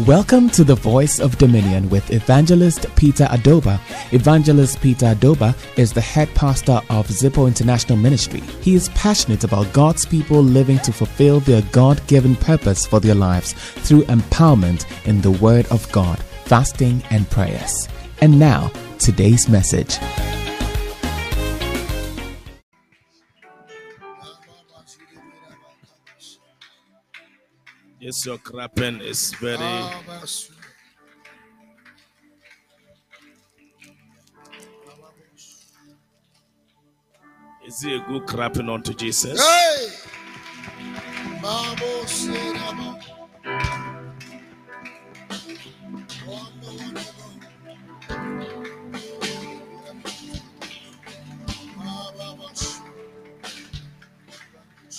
Welcome to the Voice of Dominion with Evangelist Peter Adobah. Evangelist Peter Adobah is the head pastor of Zipo International Ministry. He is passionate about God's people living to fulfill their God given purpose for their lives through empowerment in the Word of God, fasting, and prayers. And now, today's message. Yes, your crapping is very. Is he a good crapping unto Jesus? Hey!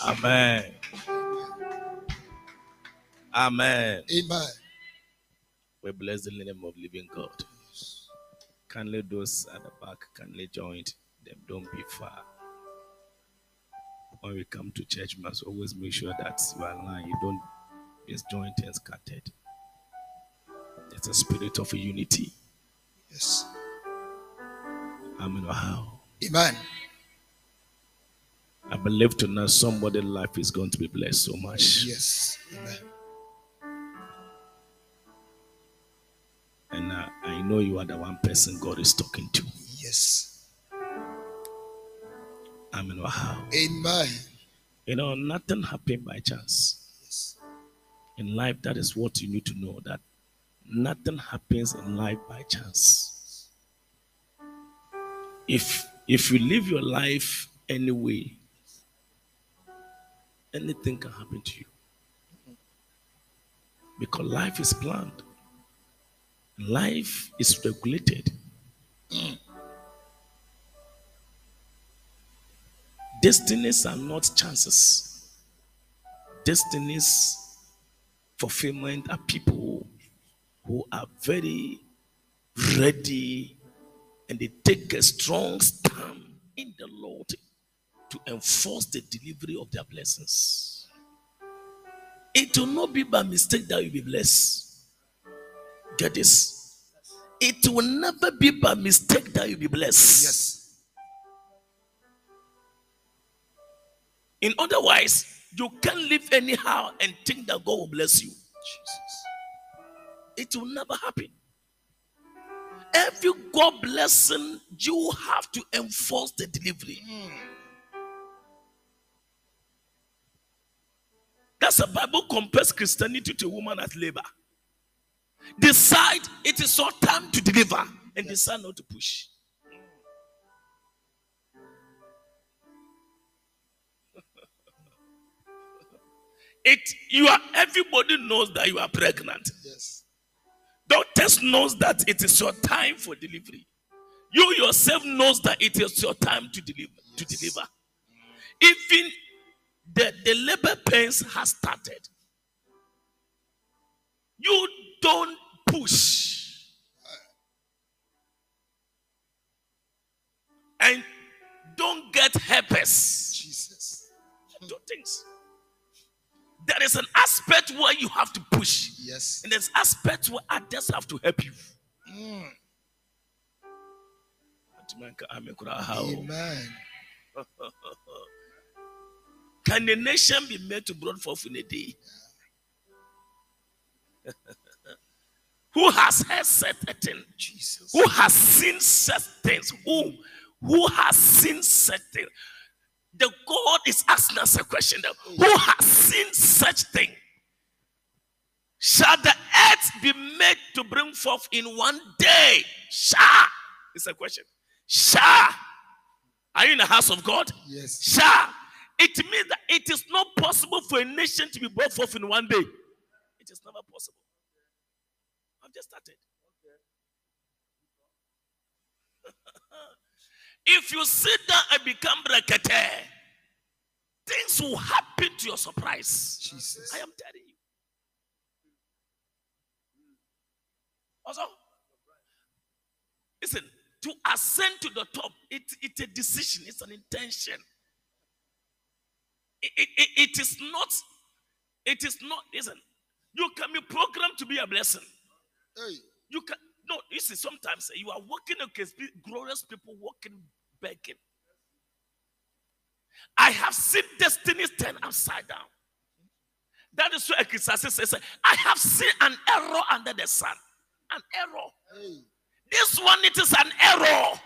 Amen. Amen. Amen. We bless the name of living God. Kindly those at the back, kindly join them. Don't be far. When we come to church, we must always make sure that you are aligned. You don't disjoint and scattered. It's a spirit of unity. Yes. Amen. How? Amen. I believe tonight somebody's life is going to be blessed so much. Yes. Amen. And uh, I know you are the one person God is talking to. Yes. Amen. How? Amen. You know, nothing happened by chance. Yes. In life, that is what you need to know that nothing happens in life by chance. If if you live your life anyway, anything can happen to you. Because life is planned. Life is regulated. Destinies are not chances. Destinies fulfillment are people who are very ready and they take a strong stand in the Lord to enforce the delivery of their blessings. It will not be by mistake that you be blessed. Get this. It will never be by mistake that you be blessed. Yes. In otherwise, you can't live anyhow and think that God will bless you. Jesus. It will never happen. Every God blessing, you have to enforce the delivery. That's a Bible compares Christianity to a woman at labor. Decide it is your time to deliver and decide not to push. It you are everybody knows that you are pregnant. Yes. Doctors knows that it is your time for delivery. You yourself knows that it is your time to deliver. To deliver. Even the, the labor pains has started. You don't push. And don't get herpes. Jesus. Two things. There is an aspect where you have to push. Yes. And there's aspects where others have to help you. Mm. Amen. can a nation be made to brought forth in a day? Who has heard certain? Jesus. Who has seen such things? Who who has seen such things? The God is asking us a question. Who has seen such thing? Shall the earth be made to bring forth in one day? Shall? It's a question. Shall? Are you in the house of God? Yes. Shall. It means that it is not possible for a nation to be brought forth in one day. It is never possible. I've just started. Okay. if you sit down and become brekete, things will happen to your surprise. Jesus. I am telling you. Also, listen, to ascend to the top, it, it's a decision, it's an intention. It, it, it- it is not, it is not, listen, You can be programmed to be a blessing. Hey. You can no. You see, sometimes eh, you are walking against glorious people walking begging. I have seen destinies turn upside down. That is why Ecclesiastes says, "I have seen an error under the sun." An error. Hey. This one, it is an error.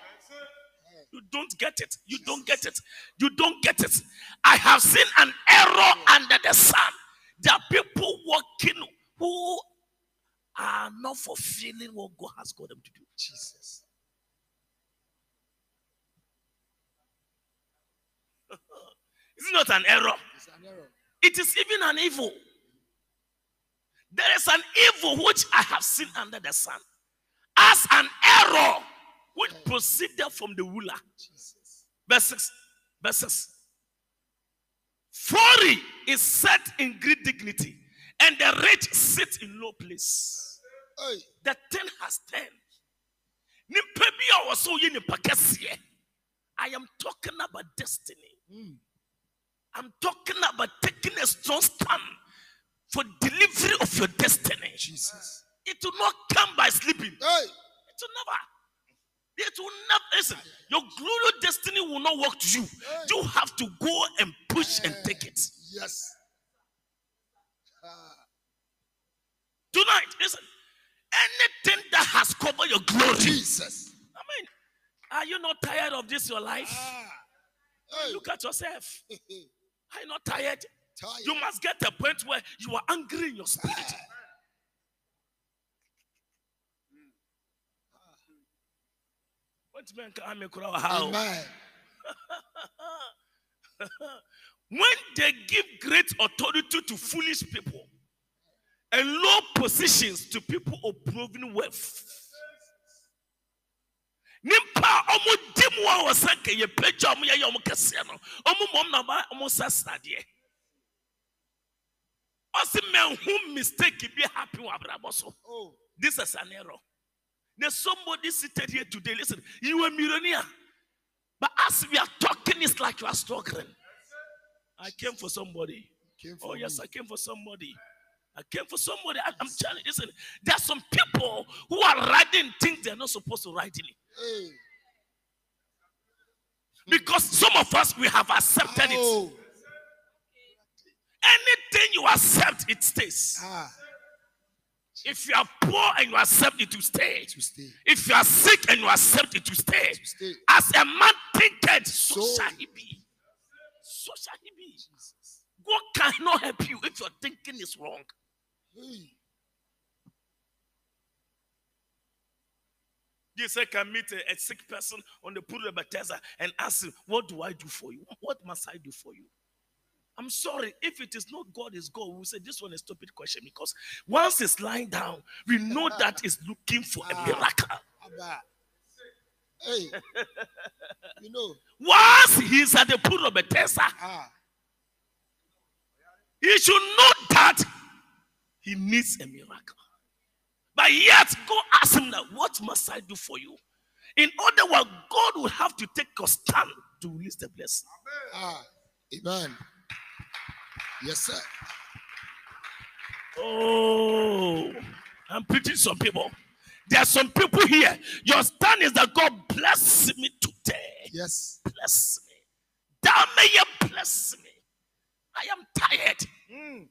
You don't get it. You don't get it. You don't get it. I have seen an error under the sun. There are people walking who are not fulfilling what God has called them to do. Jesus. It's not an error. It's an error. It is even an evil. There is an evil which I have seen under the sun as an error which proceeded from the ruler. Jesus. Verse 6. Verse 6. Fury is set in great dignity, and the rich sit in low place. Hey. The thing has ten. Nipa bi a wɔsɛ ɔyɛ nipa kɛseɛ. I am talking about destiny. Mm. I'm talking about taking a strong stand for delivery of your destiny. Jesus. It will not come by sleeping. Hey. It will never. It will never. Listen, your glorious destiny will not work to you. You have to go and push and take it. Yes. Tonight, listen. Anything that has covered your glory. Jesus. I mean, are you not tired of this your life? Ah. Hey. Look at yourself. Are you not tired? Tired. You must get to a point where you are angry in your spirit. What man can I cry how? Amen. When they give great authority to foolish people and low positions to people of proven wealth. Nimpa a ɔmo di mu a wɔsɛ nka yɛ pagya a ɔmo yɛyɛ ɔmo kɛseɛ no ɔmo mɔm na ɔmo ɔmo nsa sadeɛ. Ɔsi mɛnhu mistake bi happen wɔ abrabɔ so. Oh. This is an error. There's somebody seated here today. Listen, you are a millionaire. But as we are talking, it's like you are struggling. I came for somebody. Came for Oh, yes, me. I came for somebody. I came for somebody. I, am telling you, listen, there are some people who are writing things they're not supposed to write in Because some of us, we have accepted it. Oh. Anything you accept, it stays. Ah. If you are poor and you accept it to stay. To stay. If you are sick and you accept it to stay. To stay. As a man thinketh, so, So- shall he be. So shall he be. Jesus. God cannot help you if your thinking is wrong. Jesus can meet a, a sick person on the pool of Bethesda and ask him, What do I do for you? What must I do for you? I'm sorry, if it is not God, is God. We will say this one is a stupid question because once it's lying down, we know that it's looking for a Ah. miracle. Hey. you know. Once he's at the pool of Bethesda, he should know that he needs a miracle. But yet, go ask him that, what must I do for you? In other words, God will have to take a stand to release the blessing. Ah. Amen. Yes, sir. Oh, I'm preaching some people. There are some people here. Your stand is that God bless me today. Yes. Bless me. Thou may you bless me. I am tired. Mm.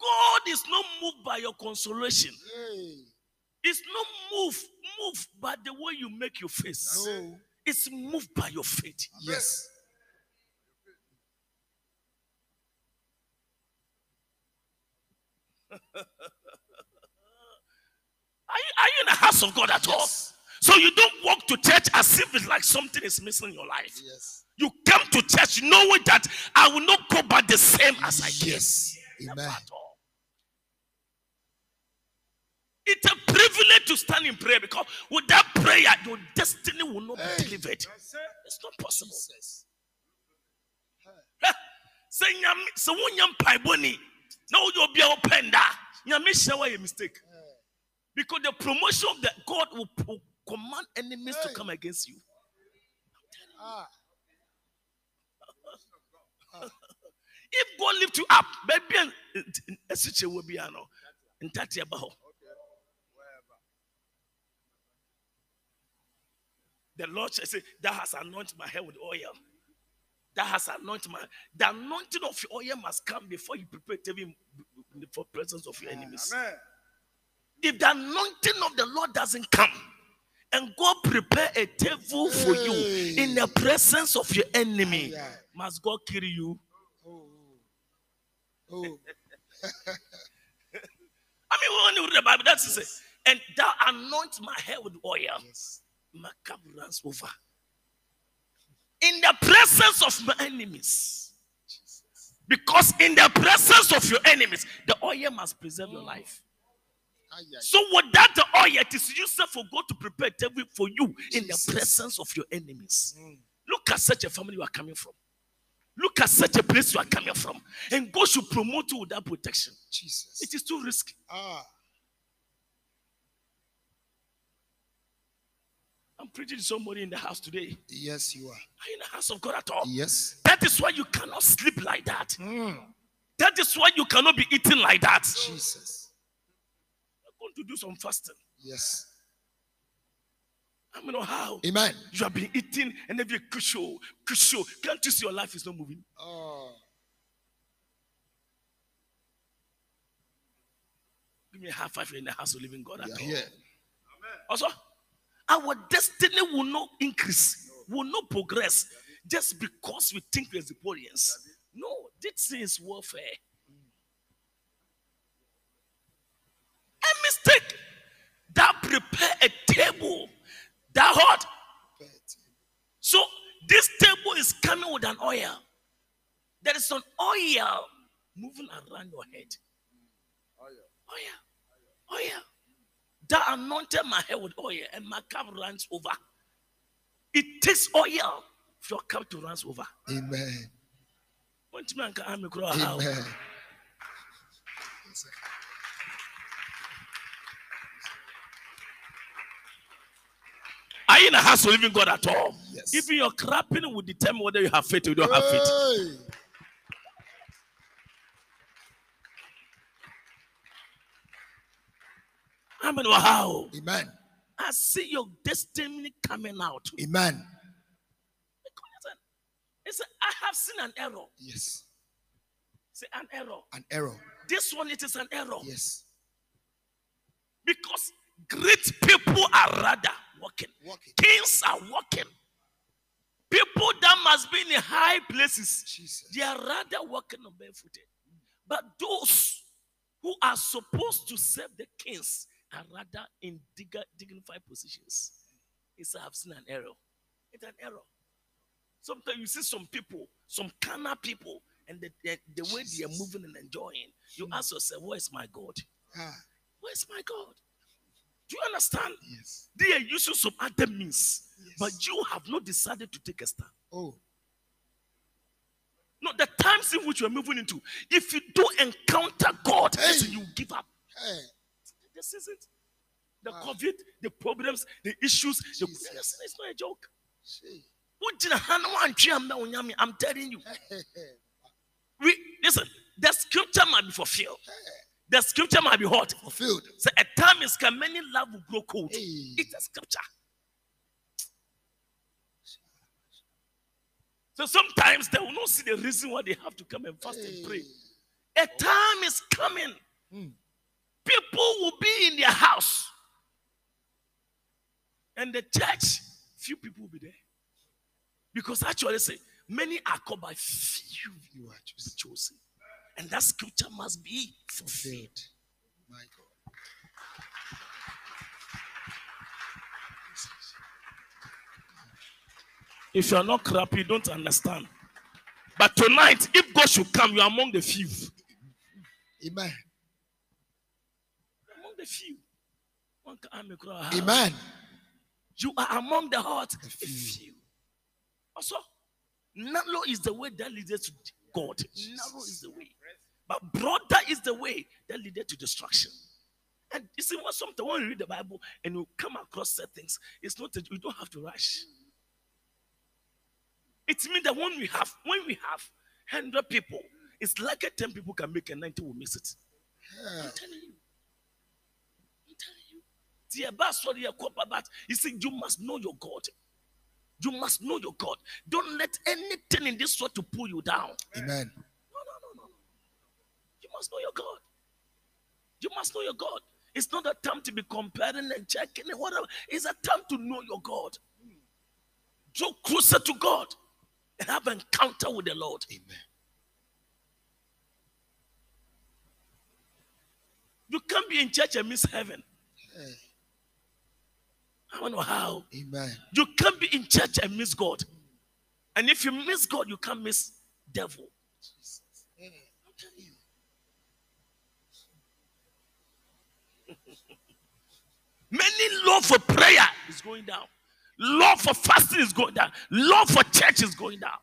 God is not moved by your consolation. Hey. It's not moved, moved by the way you make your face. No. It's moved by your faith. Yes. Are you, are you in the house of God at all? So you don't walk to church as if it's like something is missing in your life. Yes. You come to church knowing that I will not go back the same as I came. Yes. Amen. It's a privilege to stand in prayer because without that prayer, your destiny will not Hey. be delivered. It's not possible. Jesus. Say nyame sɛ wonya mpaebɔ ni na woyɛ obi a wopɛ nda nyame hyɛ woayɛ mistake because the promotion of the god will, will command enemies to Hey. come against you Ah. If God lift you up, baby, a situation will be ano. In that about the Lord shall say, That has anointed my head with oil. That has anointed my the anointing of your oil must come before you prepare to be in the presence of your enemies. If the anointing of the Lord doesn't come, and God prepare a table for you in the presence of your enemy, must God kill you? Oh. Oh. I mean, when you read the Bible, that's it. And thou anoint my hair with oil. Yes. My cup runs over. In the presence of my enemies. Because in the presence of your enemies, the oil must preserve your life. So without the oil, it is useless for God to prepare table for you in the presence of your enemies. Mm. Look at such a family you are coming from. Look at such a place you are coming from. And God should promote you without protection. Jesus. It is too risky. Ah. I'm preaching to somebody in the house today. Yes, you are. Are you in the house of God at all? Yes. That is why you cannot sleep like that. Mm. That is why you cannot be eating like that. Jesus. I'm going to do some fasting. Yes. I don't know how. Amen. You have been eating and every kusho, kusho. Can't you see your life is not moving? Oh. Give me a high five in the house of living God at are all. here. Also, our destiny will not increase, will not progress just because we think we're Zipporians. No, this is warfare. A mistake that prepare a table that hot. So this table is coming with an oil. There is an oil moving around your head. Oil. Oil. That anointed my head with oil and my cup runs over. It takes oil for your cup to run over. Amen. Want me anka ame kura how? Amen. Are you in a house of living God at all? Yes. Even your clapping will determine whether you have faith or you don't have faith. Hey. I wow. Amen. I see your destiny coming out. Amen. It's a, I have seen an error. Yes. Say an error. An error. This one, it is an error. Yes. Because great people are rather walking. Walking. Kings are walking. People that must be in high places, Jesus. they are rather walking on barefooted. But those who are supposed to serve the kings are rather in dignified positions. It's I have seen an error. It's an error. Sometimes you see some people, some carnal people, and the, the, the way they are moving and enjoying, you ask yourself, Where's my God? Ah. Where's my God? Do you understand? Yes. They are using some other means, Yes. but you have not decided to take a stand. Oh. No, the times in which you are moving into, if you don't encounter God, Hey. you give up. Hey. This isn't the Wow. COVID, the problems, the issues. The, listen, it's not a joke. Shey. Wogyina ha na woantwe amma wo nyame, I'm telling you. Hey, hey, We listen, the scripture might be fulfilled. The scripture might be hot. Fulfilled. So a time is coming, many love will grow cold. Hey. It's a scripture. So sometimes they will not see the reason why they have to come and fast and pray. A time is coming. Hmm. People will be in their house. And the church, few people will be there. Because actually, say, many are called by few You are chosen. chosen. And that scripture must be fulfilled. Fulfilled. My God. If you are not crap, you don't understand. But tonight, if God should come, you are among the few. Amen. The few. One can- I'm a crowd. Amen. You are among the The the few. Also, narrow is the way that leads to God. Narrow is the way. But broader is the way that leads to destruction. And you see, what sometimes when you read the Bible and you come across certain things, it's not that you don't have to rush. It means that when we have when we have hundred people It's like a 10 people can make a 90 will miss it. Yeah. I'm telling you. I'm telling you. Dear Baswadi Yakoba, But you see, you must know your God. You must know your God. Don't let anything in this world to pull you down. Amen. No, no, no, no, no. You must know your God. You must know your God. It's not a time to be comparing and checking and whatever. It's a time to know your God. Draw closer to God and have an encounter with the Lord. Amen. You can't be in church and miss heaven. Hey. I don't know how. Amen. You can't be in church and miss God. And if you miss God, you can't miss devil. Jesus. I'm telling you. Many love for prayer is going down. Love for fasting is going down. Love for church is going down.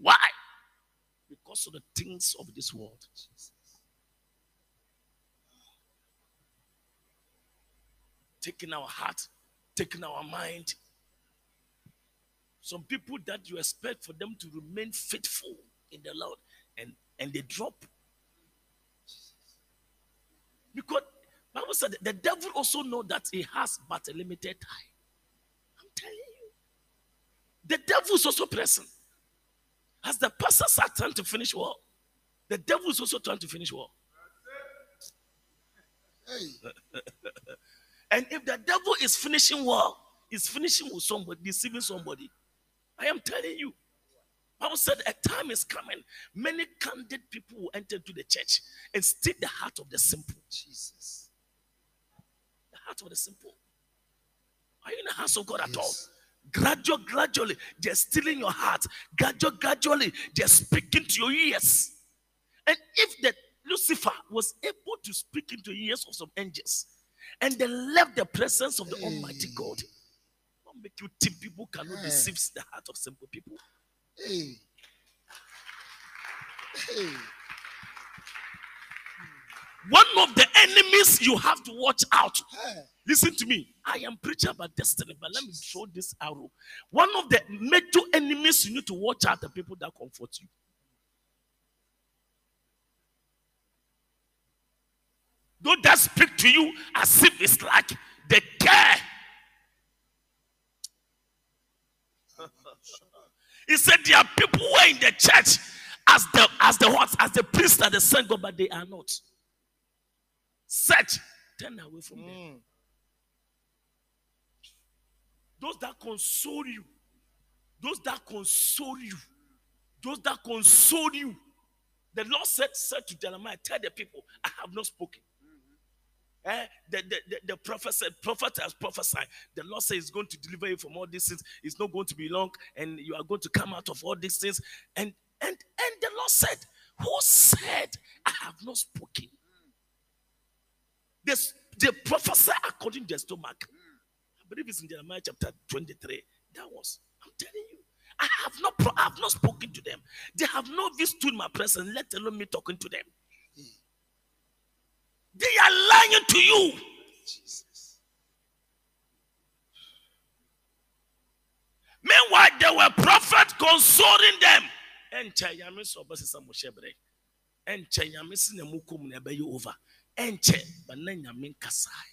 Why? Because of the things of this world. Taking our heart, taking our mind. Some people that you expect for them to remain faithful in the Lord and, and they drop. Because Bible said the devil also know that he has but a limited time. I'm telling you. The devil is also present. As the pastors are trying to finish war, the devil is also trying to finish war. Hey. And if the devil is finishing war, is finishing with somebody, deceiving somebody. I am telling you. Bible said a time is coming. Many candid people will enter into the church and steal the heart of the simple. Jesus. The heart of the simple. Are you in the house of God at all? Yes. Gradual, gradually, they're stealing your heart. Gradual, gradually, they're speaking to your ears. And if the Lucifer was able to speak into the ears of some angels and they left the presence of the Almighty God, don't make you think people cannot Hey. deceive the heart of simple people. Hey. Hey. One of the enemies you have to watch out. Hey. Listen to me. I am preaching about destiny, but let me throw this arrow. One of the major enemies you need to watch out are the people that comfort you. Those that speak to you as if it's like they care. he said there are people who are in the church as the as the what as the priest and the saint God, but they are not. Search, turn away from them. Mm. Those that console you, those that console you, those that console you. The Lord said, said to Jeremiah, Tell the people, I have not spoken. Eh, the, the, the, the prophet said, prophet has prophesied. The Lord says he's going to deliver you from all these things. It's not going to be long, and you are going to come out of all these things. And and and the Lord said, Who said I have not spoken? This the prophesy according to their stomach. I believe it's in Jeremiah chapter 23. That was, I'm telling you. I have not I have not spoken to them. They have not withstood my presence, let alone me talking to them. They are lying to you. Jesus. Meanwhile, there were prophets consoling them. Ɛnkyɛ nyame sɛ ɔbɛsesa mo hyɛ berɛ. Ɛnkyɛ nyame sɛ na mu na ɛbɛyɛ over. Ɛnkyɛ ba na nyame nkasae.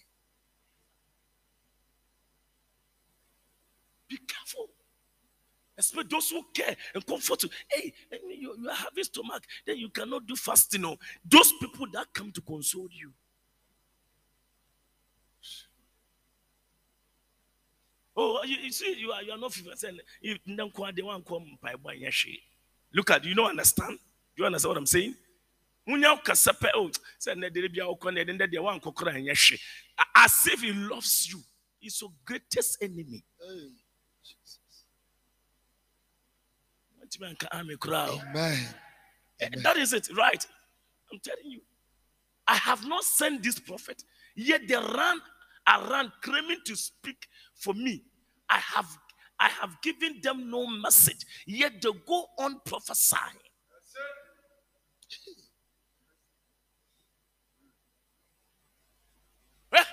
Be careful. Especially those who care and comfort you. Hey, you, you are having stomach, then you cannot do fasting. No. Those people that come to console you. Oh, you, you see, you are you are not 50%. You don't quite the come by. Look at you don't understand? You understand what I'm saying? Oh. As if he loves you. He's your greatest enemy. Hey. Jesus. Ntimi anka ame kora o. Amen. Eh, Amen. That is it, right? I'm telling you. I have not sent this prophet, yet they ran around claiming to speak for me. I have I have given them no message, yet they go on prophesying. Eh,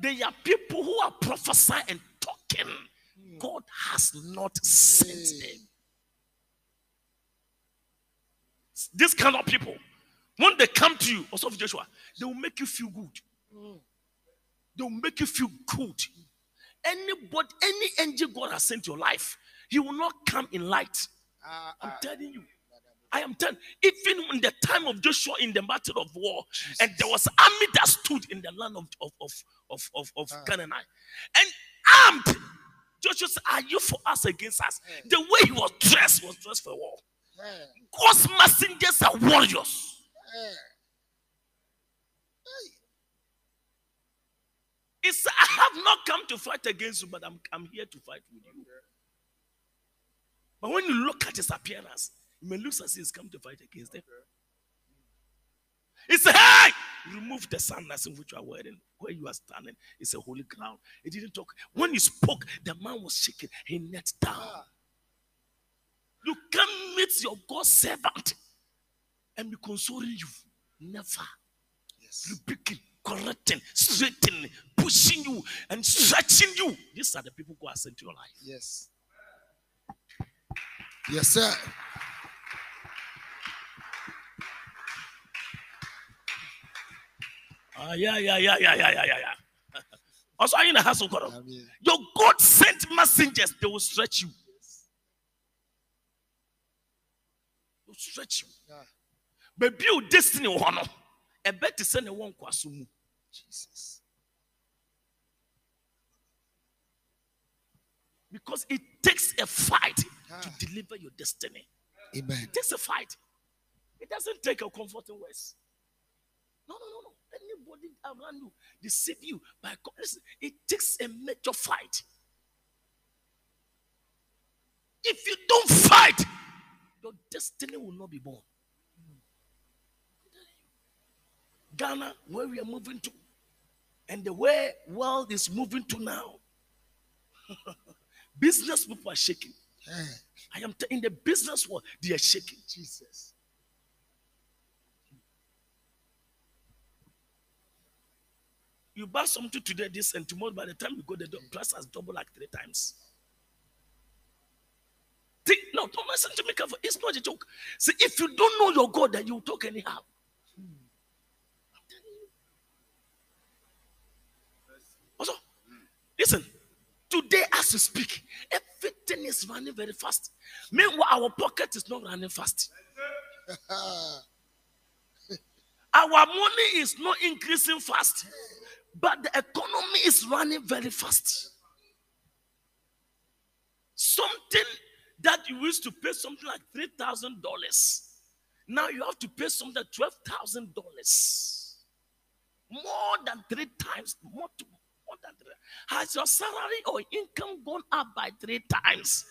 They are people who are prophesying and talking. God has not sent them. This kind of people, when they come to you, also Joshua, they will make you feel good. They will make you feel good. Anybody, any angel God has sent your life, he will not come in light. Ah, I'm ah. telling you. I am telling even in the time of Joshua in the battle of war, and there was army that stood in the land of, of, of, of, of, of Ah. Canaanite. And armed. Joshua said, Are you for us against us? The way he was dressed was dressed for war. God's messengers are warriors. said, I have not come to fight against you, but I'm, I'm here to fight with you. But when you look at his appearance, it may look as if he's come to fight against them. He said, Hey, remove the sandals in which you are wearing, where you are standing. It's a holy ground. He didn't talk. When he spoke, the man was shaking. He knelt down. You can't meet your God servant and be consoling you. Never. Yes. Rebuking, correcting, straightening, pushing you, and stretching you. These are the people who are sent to your life. Yes. Yes, sir. Ah, yeah, yeah, yeah, yeah, yeah, yeah, yeah. Also, are you in the house God? Your God sent messengers, they will stretch you. Stretch you. But build destiny one. A better send a one kwasumu. Jesus. Because it takes a fight Ah. to deliver your destiny. Amen. It takes a fight. It doesn't take a comforting words. No, no, no, no. Anybody around you deceive you by listen, it takes a major fight. If you don't fight, your destiny will not be born. Ghana, where we are moving to, and the way world is moving to now, business people are shaking. I am t- in the business world, they are shaking. Jesus. You buy something today, this and tomorrow, by the time you go, the price has doubled like three times. No, don't listen to me careful. It's not a joke. See, if you don't know your God, then you talk anyhow. I'm telling you. Also, listen. Today, as we speak, everything is running very fast. Meanwhile, our pocket is not running fast. Our money is not increasing fast, but the economy is running very fast. Something that you used to pay something like three thousand dollars, now you have to pay something like twelve thousand dollars, more than three times. More, to, more than three. Has your salary or income gone up by three times?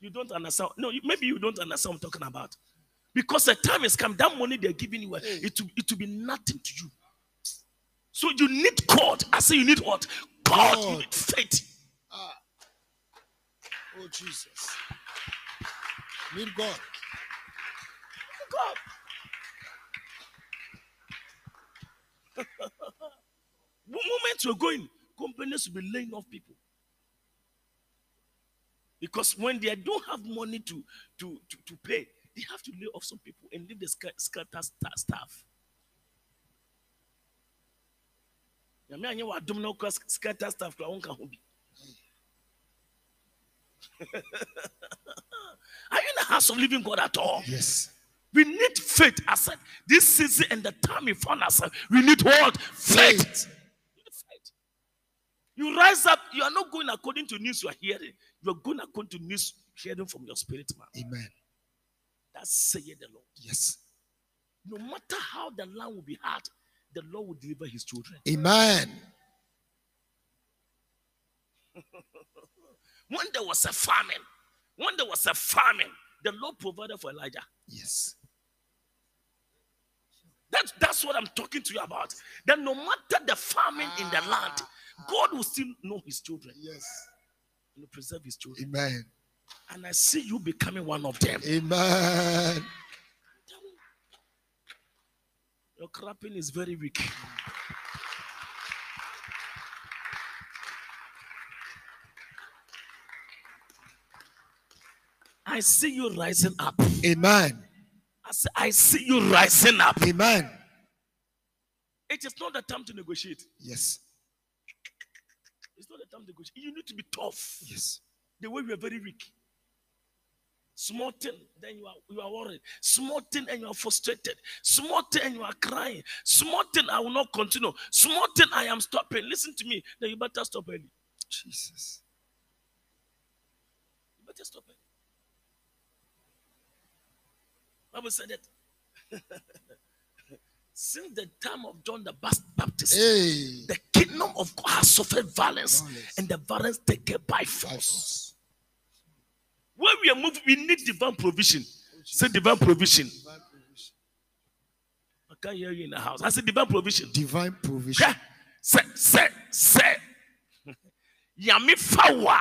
You don't understand. No, you- maybe you don't understand what I'm talking about. Because the time has come, that money they're giving you, it will, it will be nothing to you. So you need God. I say you need what? God, you God. need faith. Oh, Jesus. Need God. God. the moment you're going, companies will be laying off people. Because when they don't have money to, to, to, to pay, they have to lay off some people and leave the sca- scatter sta- staff. Nyame anyɛ w'adom na sk- scatter staff kora wonka ho bi. Are you in the house of living God at all? Yes. We need faith. I said, this season and the time we found ourselves, we need what? Faith. Faith. You faith. You rise up, you are not going according to news you are hearing. You are going according to news hearing from your spirit man. Amen. That's saying the Lord. Yes. No matter how the land will be hard, the Lord will deliver his children. Amen. When there was a famine, when there was a famine, the Lord provided for Elijah. Yes. That's, that's what I'm talking to you about. That no matter the famine in the ah. land, God will still know his children Yes. and preserve his children. Amen. And I see you becoming one of them. Amen. Your clapping is very weak. I see you rising up. Amen. I say, I see you rising up. Amen. It is not the time to negotiate. Yes. It's not the time to negotiate. You need to be tough. Yes. The way we are very weak. Small thing, then you are you are worried. Small thing and you are frustrated. Small thing and you are crying. Small thing I will not continue. Small thing I am stopping. Listen to me. Then you better stop early. Jesus. You better stop early. Bible said that since the time of John the Baptist, Hey. the kingdom of God has suffered violence, Violence. and the violence taken by By force. force. When we are moving, we need divine provision. Say divine provision. Divine provision. I can't hear you in the house. I said divine provision. Divine provision. Hwɛ, Say, say, say. Yami fawa.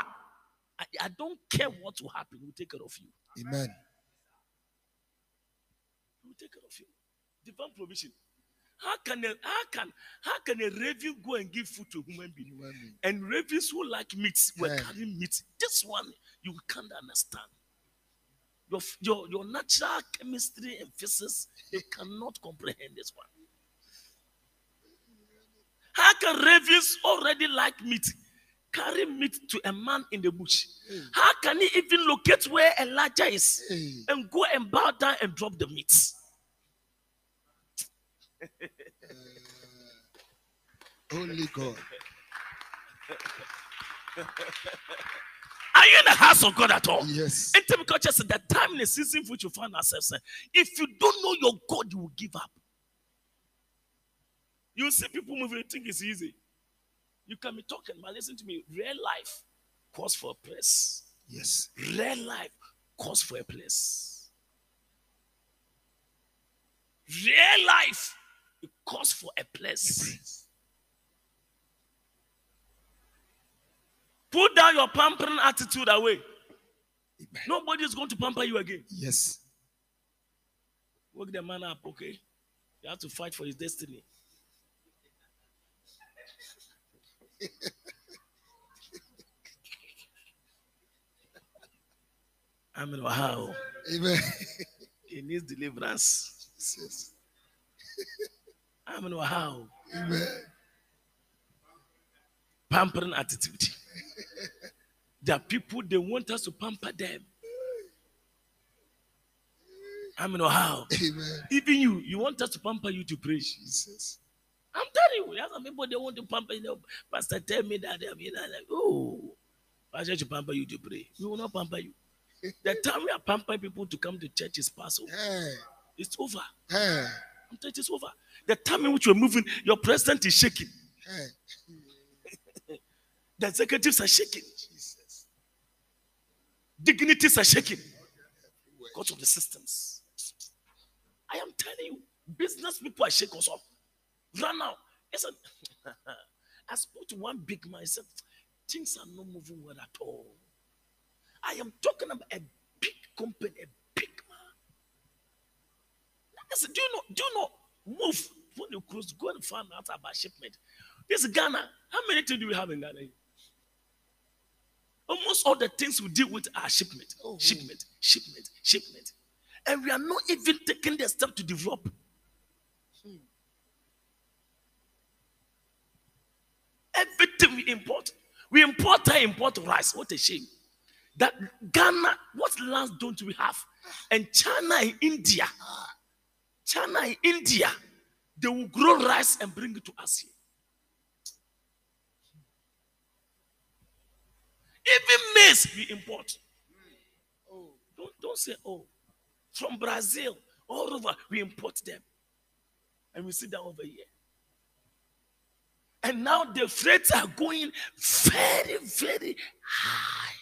I, I don't care what will happen. We'll take care of you. Amen. Take care of you. Divine provision. How can a how can how can a raven go and give food to a human being? Human being. And ravens who like meat were Yeah. carrying meat. This one you can't understand. Your, your, your natural chemistry and physics, you cannot comprehend this one. How can ravens already like meat carry meat to a man in the bush? How can he even locate where Elijah is Hey. and go and bow down and drop the meat? Mm. Only God. Are you in the house of God at all? Yes. And typical church the time in the season which you find ourselves in, if you don't know your God, you will give up. You see people moving, you think it's easy. You can be talking, but listen to me. Real life calls for a place. Yes. Real life calls for a place. Real life calls for a place. Put down your pampering attitude away. Amen. Nobody is going to pamper you again. Yes. Wake the man up, okay? You have to fight for his destiny. I mean, wow. Amen. He needs deliverance. Jesus. I mean, wow. Amen. Pampering attitude. There are people, they want us to pamper them. I mean, wow. Amen. Even you, you want us to pamper you to preach. Jesus. I'm telling you, there are some people they want to pamper you. Know, Pastor, tell me that. I mean, I'm like, oh, Pastor, to pamper you to pray. We will not pamper you. The time we are pampering people to come to church is past. over. Hey. It's over. Hey. You, it's over. The time in which you're moving, your president is shaking. The executives are shaking. Jesus. Dignities are shaking because of the systems. I am telling you, business people are shaking us up. Run now. Listen, I spoke to one big man. He said, things are not moving well at all. I am talking about a big company, a. Listen, do you know? Do you know? Move when you cruise, go and find out about shipment. This Ghana, how many things do we have in Ghana? Almost all the things we deal with are shipment, Oh. shipment, shipment, shipment. And we are not even taking the step to develop. Everything we import, we import and import rice. What a shame. That Ghana, what lands don't we have? And China and India, ah. China India, they will grow rice and bring it to us here. Even maize we import. Oh. Don't, don't say, oh, from Brazil, all over, we import them. And we see that over here. And now the freights are going very, very high,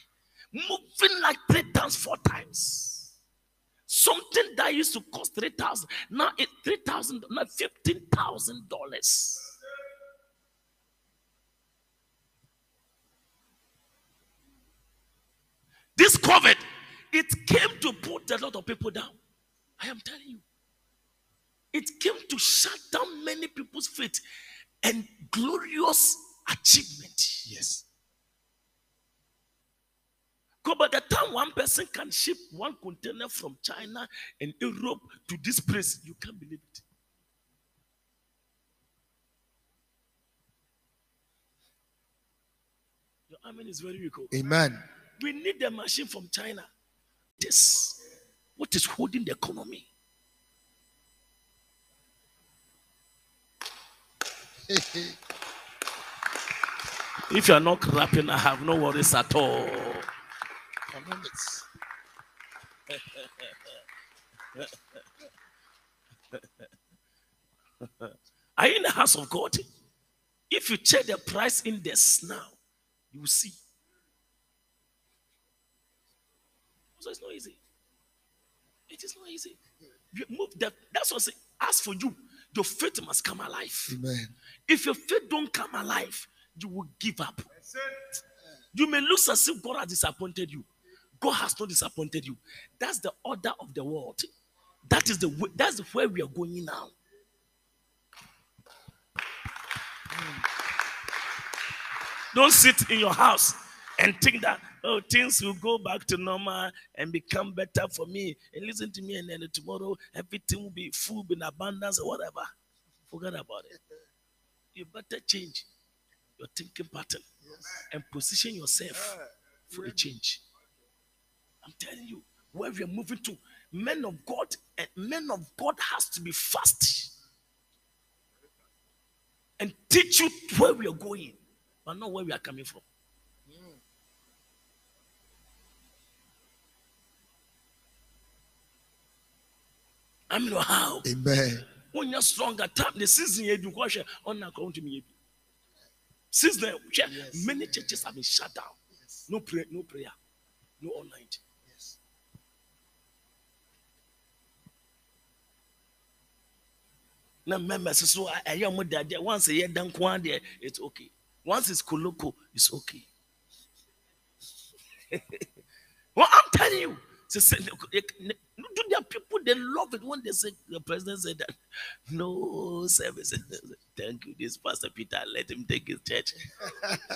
moving like three times, four times. Something that used to cost three thousand, now it three thousand, now fifteen thousand dollars. This COVID, it came to put a lot of people down. I am telling you. It came to shut down many people's faith and glorious achievement. Yes. By the time one person can ship one container from China and Europe to this place, you can't believe it. Your army is very weak. oh. Amen. We need the machine from China. This, what is holding the economy? If you are not clapping, I have no worries at all. Economics. Are you in the house of God? If you check the price index now, you will see. So it's not easy. It is not easy. You move that. That's what I say. As for you, your faith must come alive. Amen. If your faith don't come alive, you will give up. You may look as if God has disappointed you. God has not disappointed you. That's the order of the world. That is the way, that's where we are going now. Don't sit in your house and think that oh things will go back to normal and become better for me. And listen to me, and then tomorrow everything will be full in abundance or whatever. Forget about it. You better change your thinking pattern and position yourself for a change. I'm telling you, where we are moving to, men of God and men of God has to be fast and teach you where we are going, but not where we are coming from. I mean, how? Amen. when you're stronger, time the season you question on account to me. Since then, yeah, many churches have been shut down. No prayer, no prayer, no all night. Yes. Now members so I am with that once a year done one there, it's okay. Once it's koloko, it's okay. well, I'm telling you, to say, do there are people they love it when they say the president said that no service. Thank you, this Pastor Peter. Let him take his church.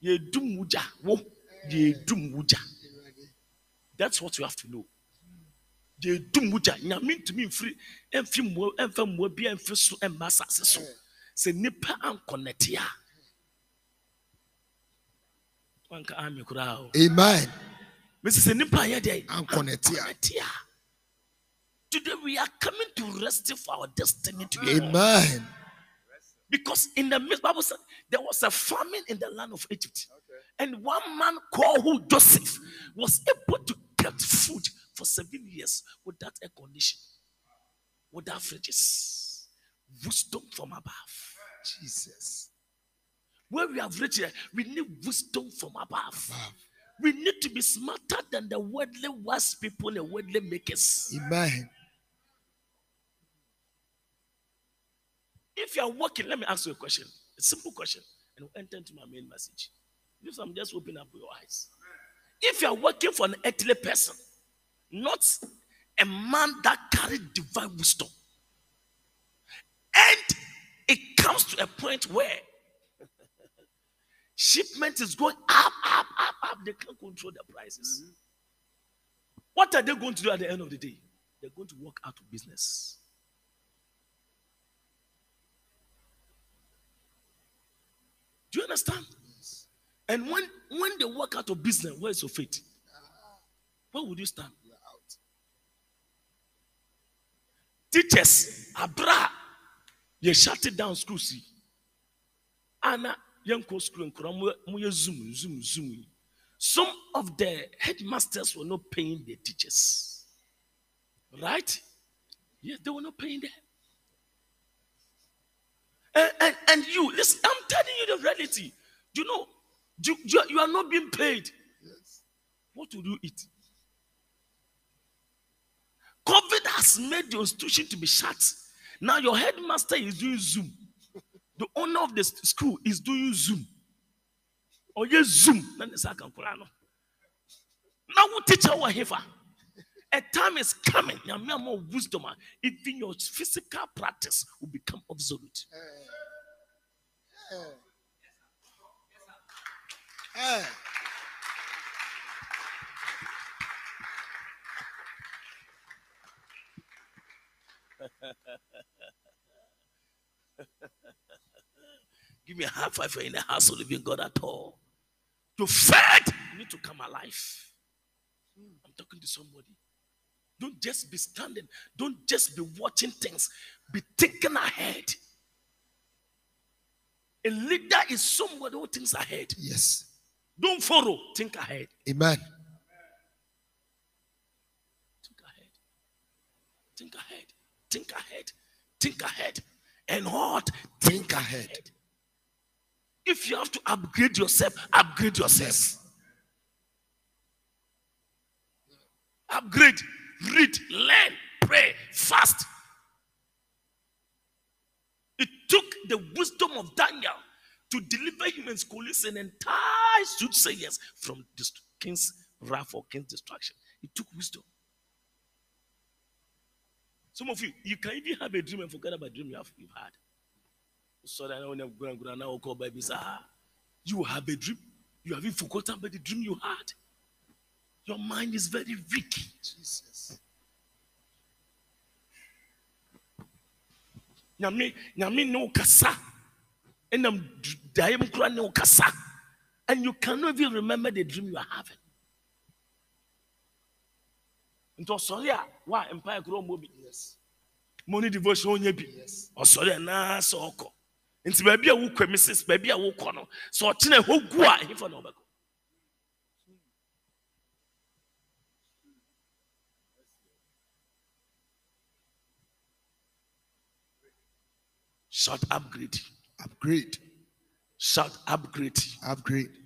Ye dum wuja, wo, dum wuja. That's what you have to know. Ye dum wuja. Nyame ntumi mfiri emfi mmo emfa mmo bi emfi so emma asase so. Sɛ nipa ankɔnɛte a. Wanka ami koraa o. Amen. Mesi sɛ nipa ayɛ dɛ. Ankɔnɛte a. Today we are coming to rest for our destiny together. Amen. Because in the midst, Bible said there was a famine in the land of Egypt. And one man called who Joseph was able to get food for seven years without air condition, without fridges. Wisdom from above. Jesus. Where we have reached here, we need wisdom from above. above. We need to be smarter than the worldly wise people and the worldly makers. Amen. If you are working, let me ask you a question. A simple question. And we'll enter into my main message. If I'm just opening up your eyes. If you are working for an earthly person, not a man that carried divine wisdom, and it comes to a point where shipment is going up, up, up, up, they can't control the prices. Mm-hmm. What are they going to do at the end of the day? They're going to walk out of business. Do you understand? And when when they walk out of business, where is your faith? Ah. Where would you stand? You are out. Teachers, abra, they shut it down school. See, Anna, young co school and zoom, zoom, zoom. Some of the headmasters were not paying the teachers, right? Yes, they were not paying them. And, and, and you, listen, I'm telling you the reality. You know, you, you, you are not being paid. Yes. What will you eat? COVID has made the institution to be shut. Now your headmaster is doing Zoom. The owner of the school is doing Zoom. Or yes, Zoom. Now who teacher will have a time is coming. More wisdom. Even your physical practice will become obsolete. Give me a high five in the house of living God at all. To fed, you need to come alive. I'm talking to somebody. Don't just be standing. Don't just be watching things. Be thinking ahead. A leader is somebody who thinks ahead. Yes. Don't follow. Think ahead. Amen. Think ahead. Think ahead. Think ahead. Think ahead. And what? Think ahead. If you have to upgrade yourself, upgrade yourself. Upgrade, read, learn, pray, fast. It took the wisdom of Daniel to deliver him and schools an entire soothsayers from the king's wrath or king's destruction. It took wisdom. Some of you, you can even have a dream and forget about the dream you have you've had. So that when I'm going to now call baby, ah, you have a dream. You haven't forgotten about the dream you had. Your mind is very weak. Jesus. nyame nyame ne wo kasa ɛnam daeɛ mu kora ne wo kasa and you cannot even remember the dream you are having nti ɔsɔre a wa mpae kora ɔmmɔ bi Yes. morning devotion ɔnyɛ bi. Ɔsɔre anaa sɛ ɔkɔ nti baabi a wokɔ mrs baabi a wokɔ no sɛ ɔkyena ɛhɔ gu a ɛhefa na ɔbɛkɔ. Shout upgrade. Upgrade. shout upgrade. Upgrade.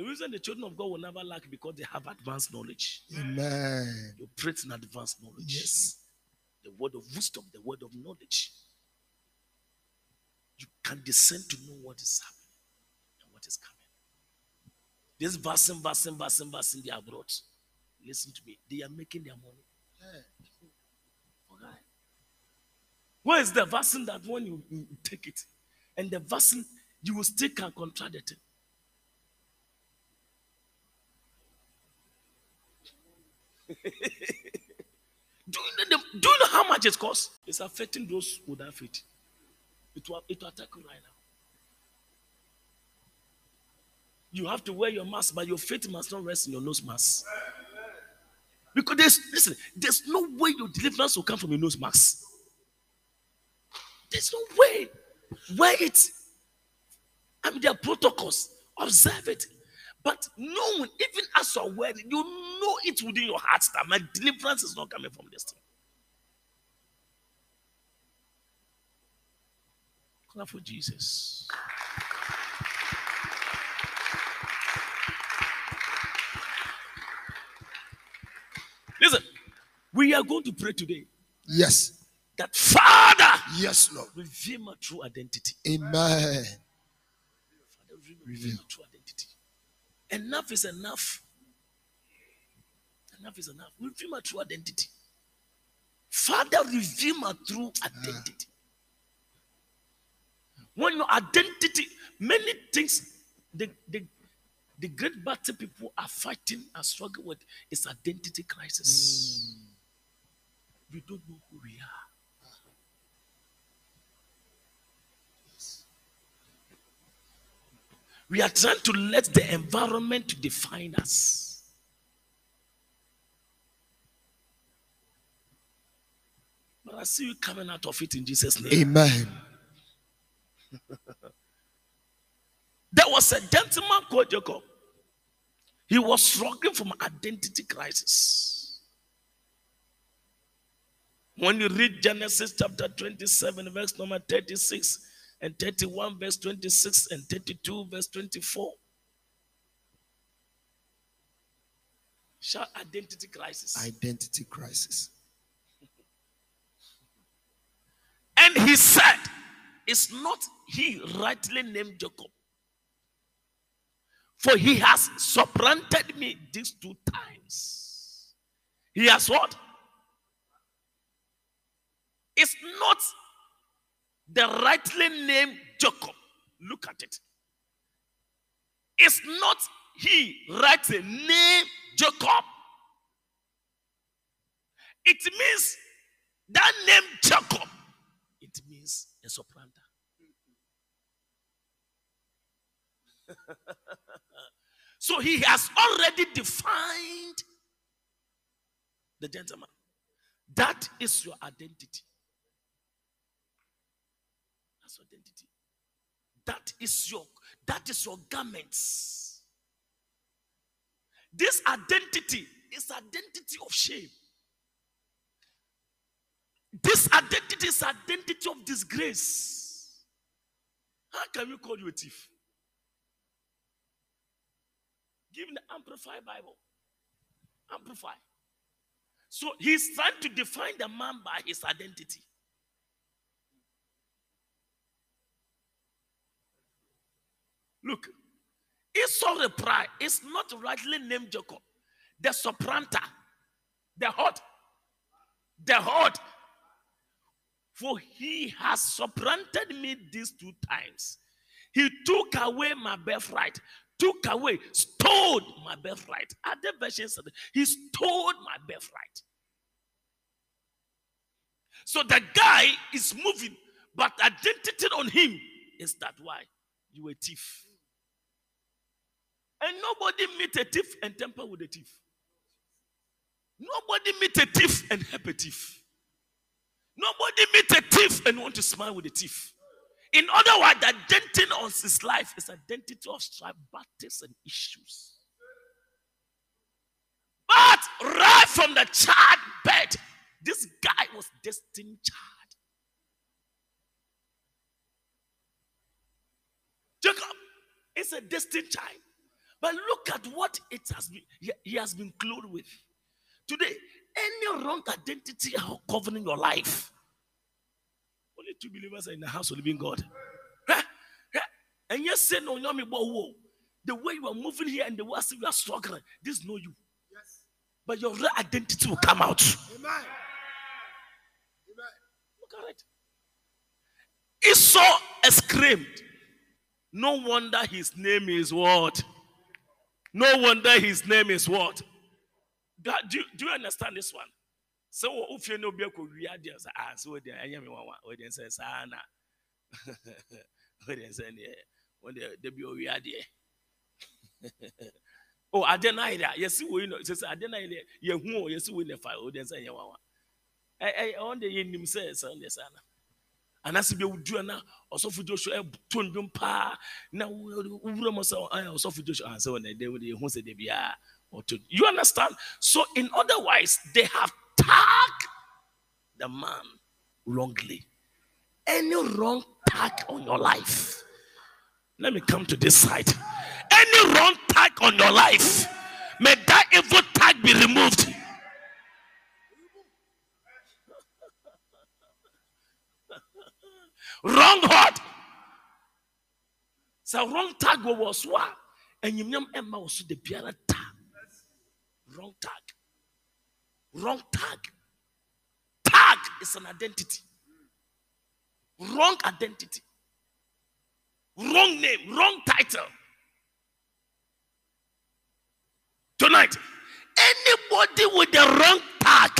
The reason the children of god will never lack because they have advanced knowledge. Amen. you operate in advanced knowledge. Yes. the word of wisdom the word of knowledge. You can descend to know what is happening and what is coming. This vaccine vaccine vaccine vaccine they are brought. Listen to me. They are making their money. Okay. Where is the vaccine that when you, you take it, and the vaccine you will still can contract the do, you know the, do you know how much it costs? It's affecting those without faith. It will, it will attack you right now. You have to wear your mask, but your faith must not rest in your nose mask. Because there's listen, there's no way your deliverance will come from your nose mask. There's no way. Wear it. I mean, there are protocols. Observe it. But knowing, even as you're wearing, you know it within your heart that my deliverance is not coming from this thing. Out for Jesus. Listen, we are going to pray today Yes. that Father Yes, Lord. reveal my true identity. Amen. Father, reveal my true identity. Enough is enough. Enough is enough. We Reveal my true identity. Father, reveal my true identity. When your identity, many things, the, the, the great battle people are fighting and struggling with is identity crisis. Hmm. We don't know who we are. We are trying to let the environment to define us. But I see you coming out of it in Jesus' name. Amen. There was a gentleman called Jacob. He was struggling from identity crisis. When you read Genesis chapter 27, verse number 36, and 31, verse 26, and 32, verse 24. Shout identity crisis. Identity crisis. And he said, Is not he rightly named Jacob. For he has supplanted me these two times. He has what? It's not the rightly named Jacob, look at it. It's not he rightly named Jacob. It means that name Jacob. It means a supplanter. so he has already defined the gentleman. That is your identity. Your identity. That is your that is your garments. This identity is identity of shame. This identity is identity of disgrace. How can we call you a thief? Give the Amplified Bible. Amplify. So he's trying to define the man by his identity. Look, Esau reply is not rightly named Jacob, the supplanter, the hot, the hot. For he has supplanted me these two times. He took away my birthright, took away, stole my birthright. Other versions said he stole my birthright. So the guy is moving, but identity on him is that why you a thief. And nobody meet a thief and temper with a thief. Nobody meet a thief and help a thief. Nobody meet a thief and want to smile with a thief. In other words, the identity of his life is identity of strife, battles, and issues. But right from the child bed, this guy was destined child. Jacob is a destined child. But look at what it has been, he, has been clothed with. Today, any wrong identity governing your life. Only two believers are in the house of living God. And yes, say no, no, me, whoa. The way you are moving here and the way you are struggling, this is not you. Yes. But your real identity will come out. Amen. Amen. Look at it. Esau exclaimed. No wonder his name is what? No wonder his name is what? Do, do, do you understand this one? So if you know be a Korea, ah, so they I am one then says Anna. They say ah, when they be a Oh, I deny that. Yes, we know. Says I deny that. Yes, we never oh, fire. Then say you one. I I eh, eh, on the in him says the sana. Anaasɛ bi awudu na ɔsɔfo joshua ɛto ndwom paa na wura mu sɛ ɔsɔfo joshua ansɛ wɔn ɛdɛ wɔn ehu sɛ debi a you understand? So in otherwise they have tagged the man wrongly. Any wrong tag on your life let me come to this side. Any wrong tag on your life may that evil tag be removed wrong heart sɛ wrong tag wɔ wɔ so a enyimnyam ɛma wɔ so de biara wrong tag. Wrong tag. Tag is an identity. Wrong identity. Wrong name. Wrong title. Tonight anybody with the wrong tag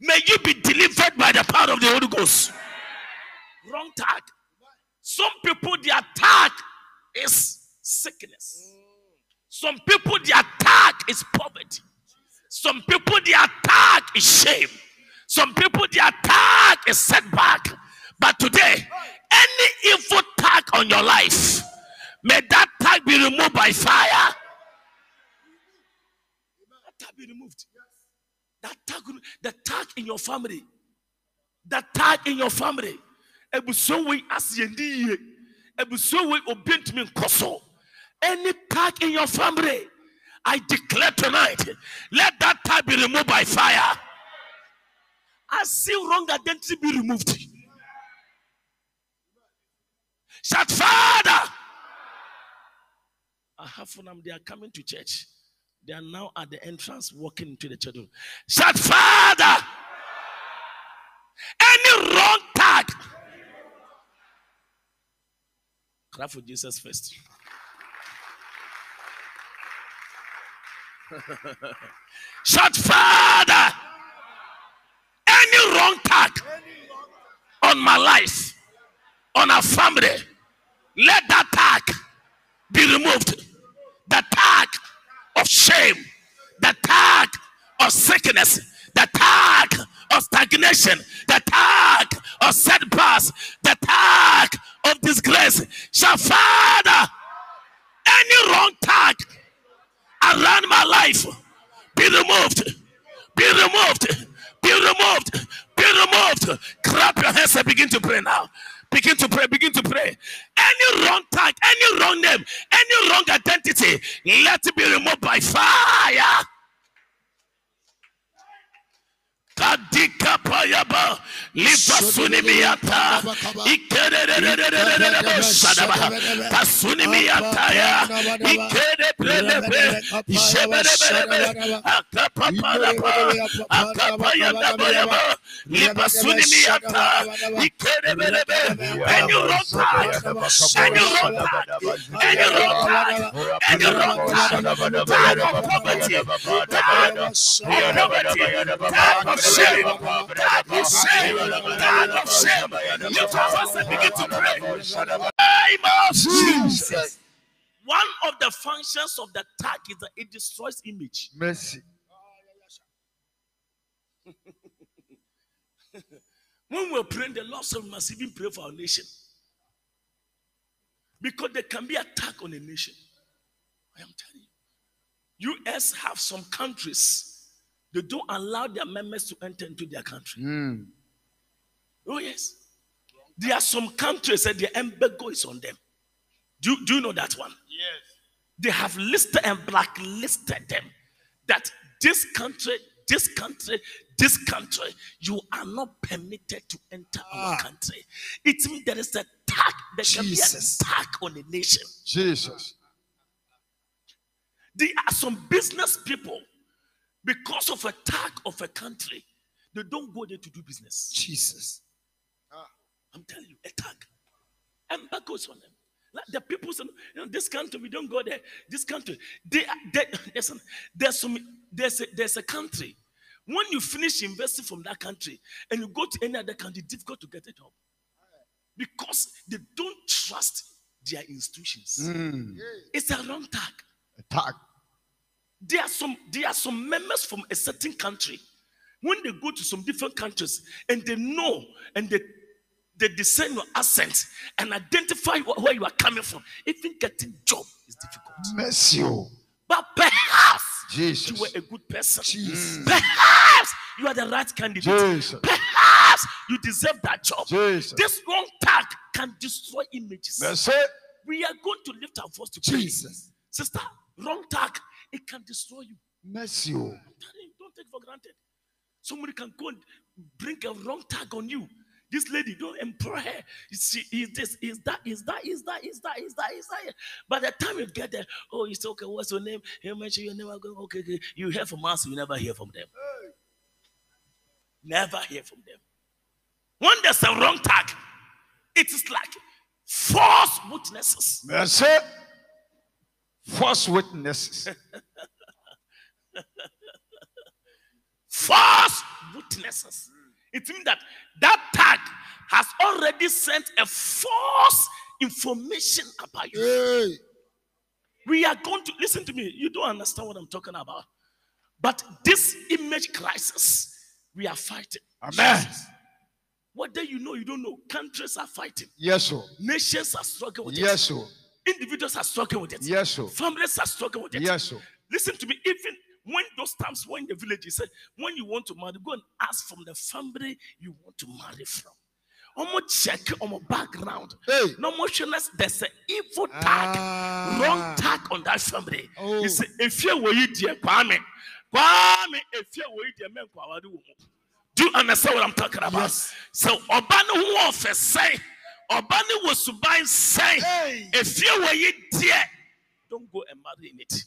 may you be delivered by the power of the holy ghost wrong tag. Some people, their tag is sickness. Some people, their tag is poverty. Some people, their tag is shame. Some people, their tag is setback. But today, any evil tag on your life, may that tag be removed by fire. That tag be removed. That tag, the tag in your family, the tag in your family ebusua wei ase yɛn di yie ebusua wei obi ntumi nkɔ so any tag in your family i declare tonight let that tag be removed by fire. I see wrong identity be removed. Shout father! I have for them they are coming to church. They are now at the entrance walking into the church shout father! Any wrong tag Clap for Jesus first. Shout, Father, any wrong tag on my life, on our family, let that tag be removed. The tag of shame, the tag of sickness, the tag of stagnation, the tag of setbacks, the tag of disgrace. Shall Father, any wrong tag around my life be removed, be removed, be removed, be removed. Clap your hands and begin to pray now. Begin to pray, begin to pray. Any wrong tag, any wrong name, any wrong identity, let it be removed by fire. Kadika payaba lipa sunimiata ikerererererererebo sadaba pasunimiata ya ikerebrelebe jebereberebe akapaparaba akapayababayaba lipa sunimiata ikereberebe any wrong tag any wrong tag any wrong tag any wrong tag tag of poverty tag of poverty tag of shame tag of shame tag of shame lift your voice and begin to pray name of Jesus one of the functions of the tag is that it destroys image Mercy. When we're praying, the Lord said we must even pray for our nation. Because there can be attack on a nation. I am telling you. US have some countries, they don't allow their members to enter into their country. Mm. Oh, yes. There are some countries that the embargo is on them. Do, you- do you know that one? Yes. They have listed and blacklisted them that this country, this country, this country, you are not permitted to enter our Ah. country. It means there is a attack, there can be an attack on the nation. Jesus. There are some business people, because of attack of a country, they don't go there to do business. Jesus. I'm telling you, attack. Embargoes on them. Like the people say, you know, this country, we don't go there. This country, they, they listen, there's some, there's a, there's a country. When you finish investing from that country and you go to any other country, difficult to get a job because they don't trust their institutions. Mm. It's a wrong tag. Attack. There are some there are some members from a certain country. When they go to some different countries and they know and they they discern your accent and identify wh- where you are coming from, even getting job is difficult. Mercy. oh. But perhaps Jesus. you were a good person. Jesus. Mm. Perhaps you are the right candidate. Jesus. Perhaps you deserve that job. Jesus. This wrong tag can destroy images. Mercy. We are going to lift our voice to. Jesus. Sister, wrong tag, it can destroy you. Mercy. oh. I'm telling you, Don't take for granted. Somebody can go and bring a wrong tag on you. This lady, don't employ her. She is this, is that, is that, is that, is that, is that, is that. By the time you get there, oh, say, okay, what's your name? You mention your name. I go, okay, okay. You hear from us, you never hear from them. Never hear from them. When there's a wrong tag, it is like false witnesses. Mercy. False witnesses. false witnesses. It means that that tag has already sent a false information about you. Hey. We are going to listen to me. You don't understand what I'm talking about. But this image crisis, we are fighting. Amen. Whether you know, you don't know, countries are fighting, Yes, sir. nations are struggling with Yes, it, sir. Individuals are struggling with it, Yes, sir. families are struggling with it. Yes, sir. Listen to me. Even when those times when the village said, when you want to marry, go and ask from the family you want to marry from. Almost check on my background. Hey. No motionless there's an evil tag, Ah. wrong tag on that family. Oh. You say, if you were you dear Kwame, Kwame, if you were you dear man, Kwame, do you understand what I'm talking about? Yes. So, who offer say, Obana was to buy say, Hey. if you were you dear, don't go and marry in it.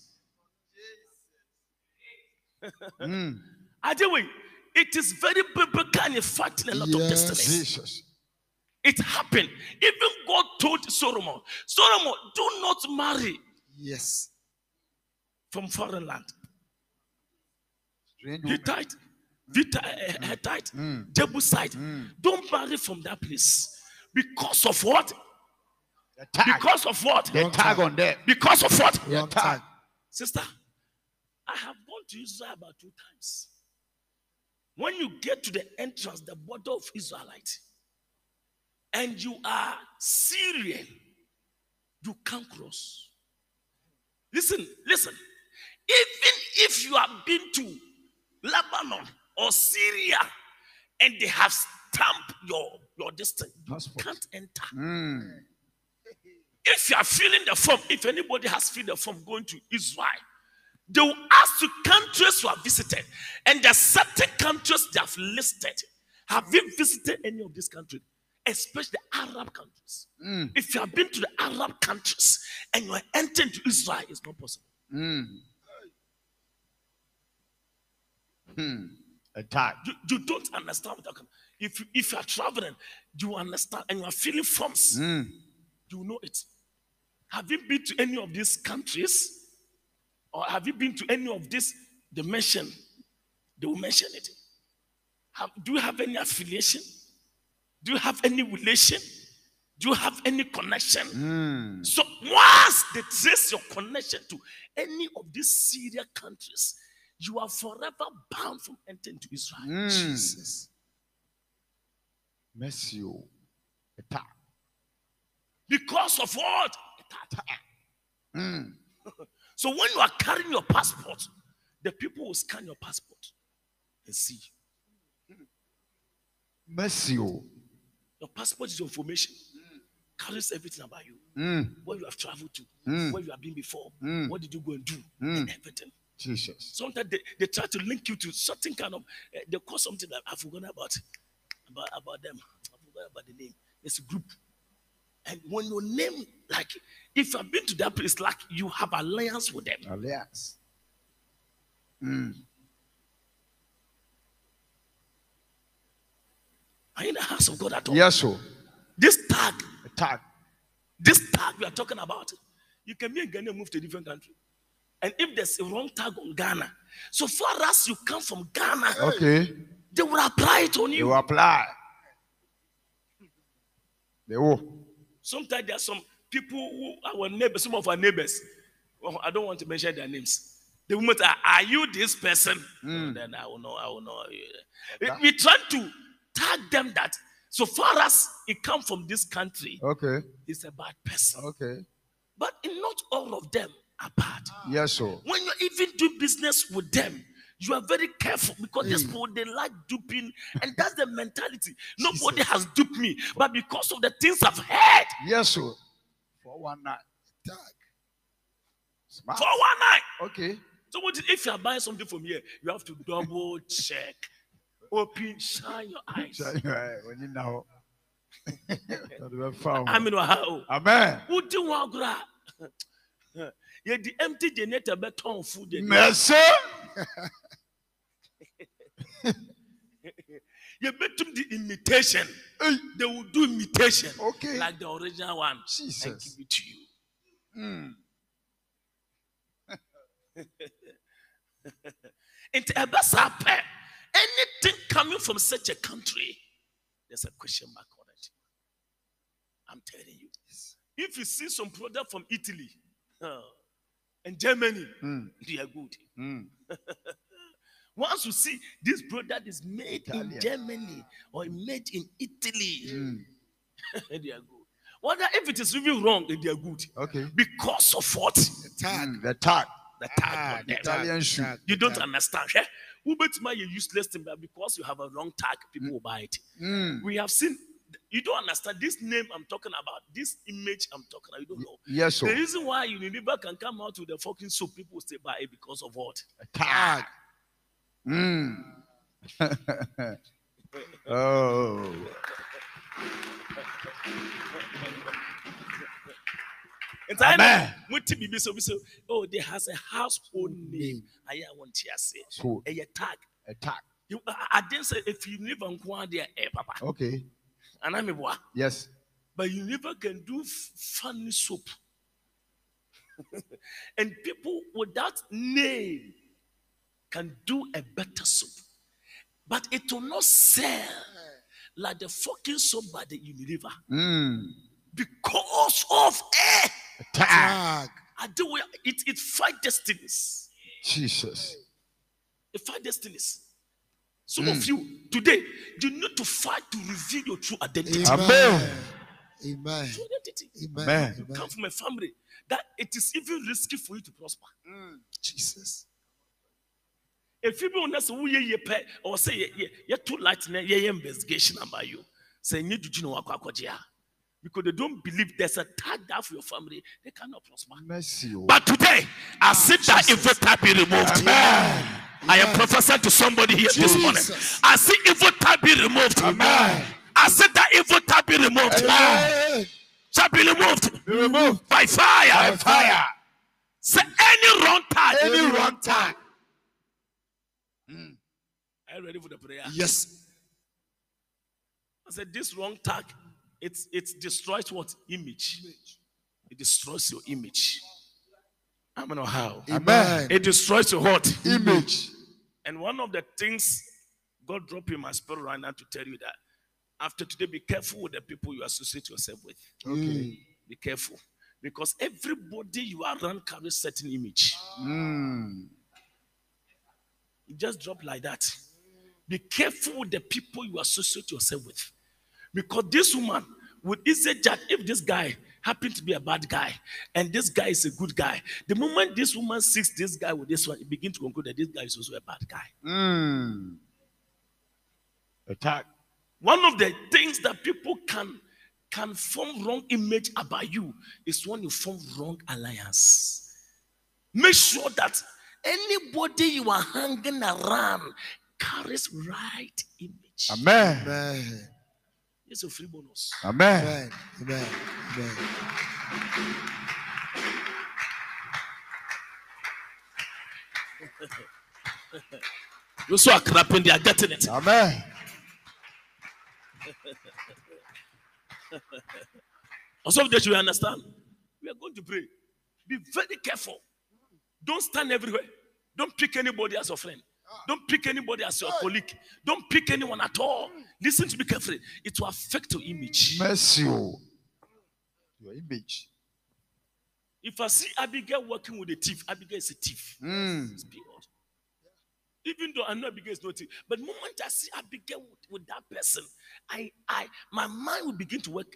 Mm. It is very biblical and in fact in a lot of Yes. destinies. Jesus. It happened. Even God told Solomon, Solomon, do not marry Yes. from foreign land. Strange. Hittite, Vita, uh, Hittite, Jebusite. Don't marry from that place. Because of what? The tag. Because of what? the tag on there. Because of what? The tag. Sister, I have gone to Israel about two times. When you get to the entrance, the border of Israelite, and you are Syrian, you can't cross. Listen, listen. Even if you have been to Lebanon or Syria and they have stamped your, your distance, you can't enter. Mm. If you are filling the form, if anybody has filled the form going to Israel, they will ask you countries you have visited. And there are certain countries they have listed. Have you visited any of these countries? Especially the Arab countries. Mm. If you have been to the Arab countries and you are entering to Israel, it's not possible. Mm. Hmm. A tag. You, you don't understand what I'm talking If you, if you are traveling, you understand and you are feeling forms, Mm. you know it. Have you been to any of these countries? Or have you been to any of these? They mention, they will mention it. Have, do you have any affiliation? Do you have any relation? Do you have any connection? Mm. So once they trace your connection to any of these Syria countries, you are forever bound from entering to Israel. Mm. Jesus. Mercy. oh. Because of what? Mm. So when you are carrying your passport, the people will scan your passport and see. Mercy. oh. Your passport is your information. Carries everything about you. Mm. Where you have traveled to, Mm. where you have been before, Mm. what did you go and do, Mm. and everything. Jesus. Sometimes they, they try to link you to something kind of, eh, they call something that I've forgotten about, about, about them. I forgot about the name. It's a group. And when your name, like, if you have been to that place, like you have alliance with them. Alliance. Mm. Are you in the house of God at all? Yes, sir. This tag, A tag. this tag we are talking about, you can be in Ghana move to a different country. And if there's a wrong tag on Ghana, so far as you come from Ghana, Okay. They will apply it on You you. apply. They will. Sometimes there are some people who our neighbors, some of our neighbors. Well, I don't want to mention their names. The woman say, Are you this person? Hmm. Then I will know, I will know. We, we try to tag them that so far as it comes from this country, Okay. it's a bad person. Okay. But not all of them are bad. Yes, sir. When you even do business with them, you are very careful because these mm. people they like duping, and that's the mentality. Nobody has duped me, but because of the things I've heard Yes, sir. For one night. Tag. Smart. for one night. Okay. So what if you are buying something from here, you have to double check, open, shine your eyes. Shine When you know. Not even found. I mean, how? Amen. Who do you want to Yeah, the empty generator beton food. Mercy. You bet them the imitation. They will do imitation. Okay. Like the original one. And Jesus. give it to you. Mm. Into a basa pɛ, anything coming from such a country, there's a question mark on it. I'm telling you. If you see some product from Italy uh, and Germany, Mm. they are good. Mm. Once you see this product is made in Germany or made in Italy, Mm. they are good. Whether if it is really wrong, they are good. Okay. Because of what? Tag. Mm. The tag. The tag Ah, on them. Italian shoe. tag, You don't tag. understand. Eh? Who bet my you useless thing, but because you have a wrong tag, people will buy it. Mm. We have seen. You don't understand this name I'm talking about. This image I'm talking about. You don't know. Yes, so. The reason why Unilever can come out with a fucking soap, people will stay buy it because of what? A tag. Mm. oh. And I Amen. know, be so so. Oh, there has a household name. I want to say, So a tag. a tag. You, I, didn't say if you live on Kwan there, eh, Papa. Okay. And I'm a boy. Yes. But you never can do funny soap. and people with that name can do a better soap. But it will not sell like the fucking soap by the Unilever Mm. because of eh, Tag. Tag. I do it, it, it fight destinies. Jesus. It fight destinies. Some of you today, you need to fight to reveal your true identity. Amen. Amen. True identity. Amen. Amen. You come from a family that it is even risky for you to prosper. Jesus. If you don't know who you pay or say you you too light na yeah investigation about you. Say you do you know what because they don't believe there's a tag there for your family, they cannot prosper. Mercy. oh. But today, I ah, see that evil tag be removed. I am prophesying to somebody here this morning. I see evil tag be removed. I said that evil tag be removed. Amen. Shall be removed Be removed by fire. by fire. Say any wrong tag. Any wrong tag. Are you ready for the prayer? Yes. I said this wrong tag, it, it destroys what? Image. It destroys your image. I don't know how. Amen. It destroys your what? Image. And one of the things God dropped in my spirit right now to tell you that after today, be careful with the people you associate yourself with. Okay. Be careful. Because everybody you are around carries certain image. Mm. It just drop like that. Be careful with the people you associate yourself with. Because this woman would easily judge if this guy happened to be a bad guy and this guy is a good guy. The moment this woman sees this guy with this one, it begins to conclude that this guy is also a bad guy. Mm. Attack. One of the things that people can can form wrong image about you is when you form wrong alliance. Make sure that anybody you are hanging around carries right image. Amen. Amen. It's a free bonus. Amen. Amen. Amen. Amen. Those who are clapping, they are getting it. Amen. Also, that you understand. We are going to pray. Be very careful. Don't stand everywhere. Don't pick anybody as your friend. Don't pick anybody as your colleague. Don't pick anyone at all. Listen to me carefully. It will affect your image. Mercy. oh. Your image. If I see Abigail working with a thief, Abigail is a thief. Mm. Even though I know Abigail is not a thief, but the moment I see Abigail with, with that person, I, I, my mind will begin to work.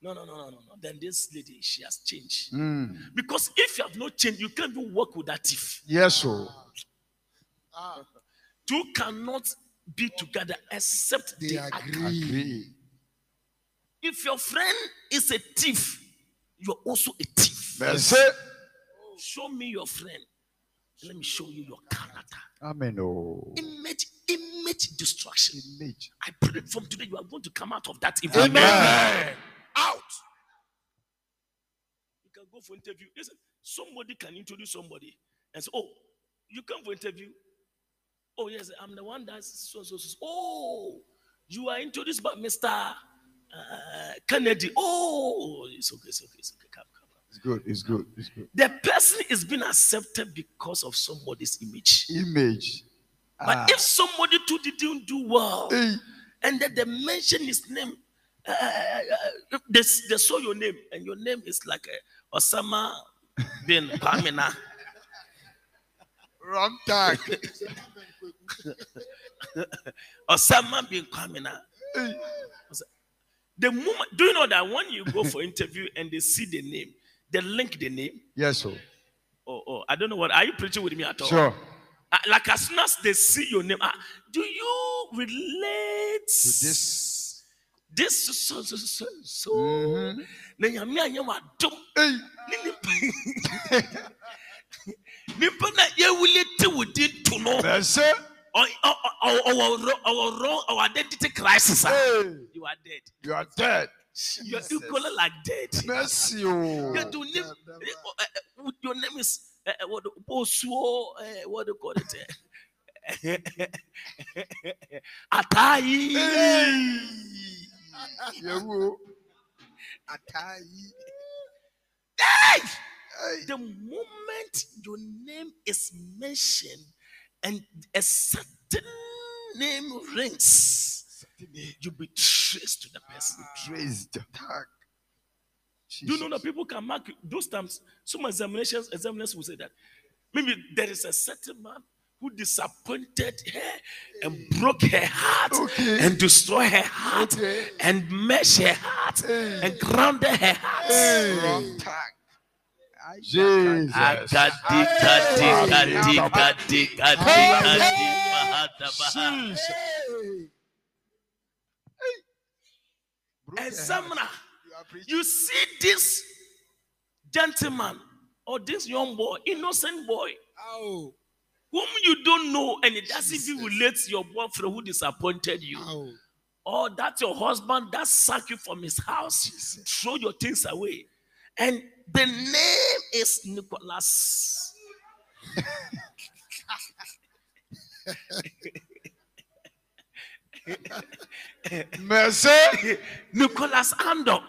No, no, no, no, no, no. Then this lady, she has changed. Mm. Because if you have not changed, you can't even work with that thief. Yes, oh. Two cannot be together except They they, agree. agree. Agree. If your friend is a thief, you're also a thief. Mercy. Show me your friend. Let me show you your character. Amen. Oh. Image, image destruction. Image. I pray from today you are going to come out of that evil. Amen. Out. You can go for interview. Listen, somebody can introduce somebody and say, "Oh, you come for interview." Oh yes, I'm the one that's so so so. Oh, you are introduced by Mister uh, Kennedy. Oh, it's okay, it's okay, it's okay. Come, come, come. It's good. It's good. It's good. The person is being accepted because of somebody's image. Image. But Ah. if somebody too didn't do well, Hey. and then they mention his name, uh, uh, uh, they, they saw your name, and your name is like uh, Osama bin Pamina. Wrong tag. Osama bin Pamina. The moment, do you know that when you go for interview and they see the name, they link the name? yes, oh. Oh, oh, I don't know what. Are you preaching with me at all? Sure. Uh, like as soon as they see your name, uh, do you relate To this. this so so so so? so Mhm. na nyame anyɛ Hey. ne nipa na yɛwuli te wo din to no Mercy. Ɔwɔ ro- ɔwɔ wrong ɔwɔ identity crisis ah Hey. you are dead You are dead. you are equally like dead Mercy. Oh. you do name eh, uh, uh, your name is uh, what bosuo uh, what do you call it uh, Atayi. Yewu. Atai. The moment your name is mentioned and a certain name rings, you'll be traced to the person. Praised. Tag. Do you know that people can mark those times? Some examinations, examiners will say that maybe there is a certain man who disappointed her and broke her heart Okay. and destroyed her heart Okay. and meshed her heart and grounded her heart. Wrong tag. Jesus. Examiner, you see this gentleman or this young boy, innocent boy, Ow. whom you don't know, and it doesn't even relate to your boyfriend who disappointed you, Ow. or that your husband that sacked you from his house, throw your things away. And the name is Nicholas. Mercy. Nicholas Ando.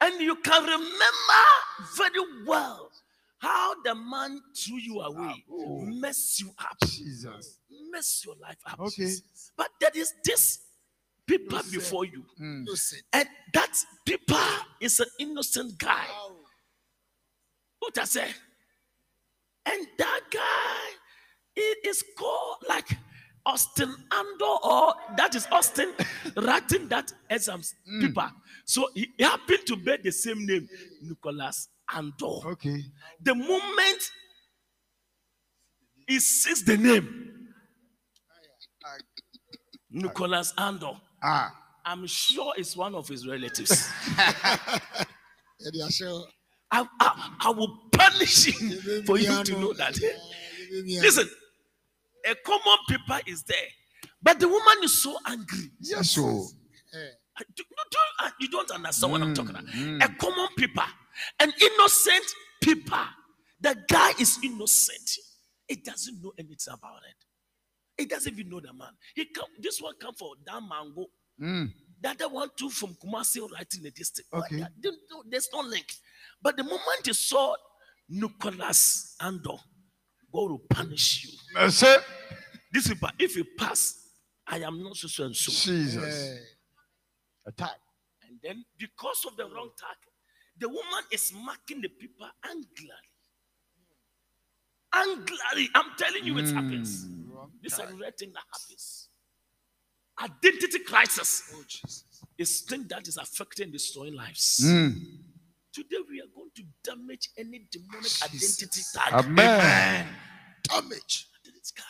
and you can remember very well how the man threw you away, ah, oh. messed you up, Jesus. messed your life up. Okay. But there is this people before you, mm. Innocent. and that people is an innocent guy. Ow. What I say? And that guy it is called like Austin Ando, or that is Austin writing that exams mm. paper. So he he happened to bear the same name, Nicholas Ando. Okay. The moment he sees the name, Nicholas Ando, Ah. I'm sure it's one of his relatives. I, I, I will punish him for you to know that. Listen, a common paper is there, but the woman is so angry. Yes, so. I do- You don't, uh, you don't understand what I'm talking about. A common paper, an innocent paper. The guy is innocent. It doesn't know anything about it. It doesn't even know the man. He come. This one come for that mango. Mm. The other one too from Kumasi right in the district. Okay. there- there- There's no link. But the moment he saw Nicholas Ando, God will punish you. Mercy. This people, if you pass, I am not so so and so. Jesus. Attack. And then because of the wrong tag, the woman is marking the people angrily. Angrily. I'm telling you it happens. This is a real thing that happens. Identity crisis Oh, is thing that is affecting and destroying lives. Mm. Today we are going to damage any demonic Jesus. identity tag. Amen. Damage. Identity tag.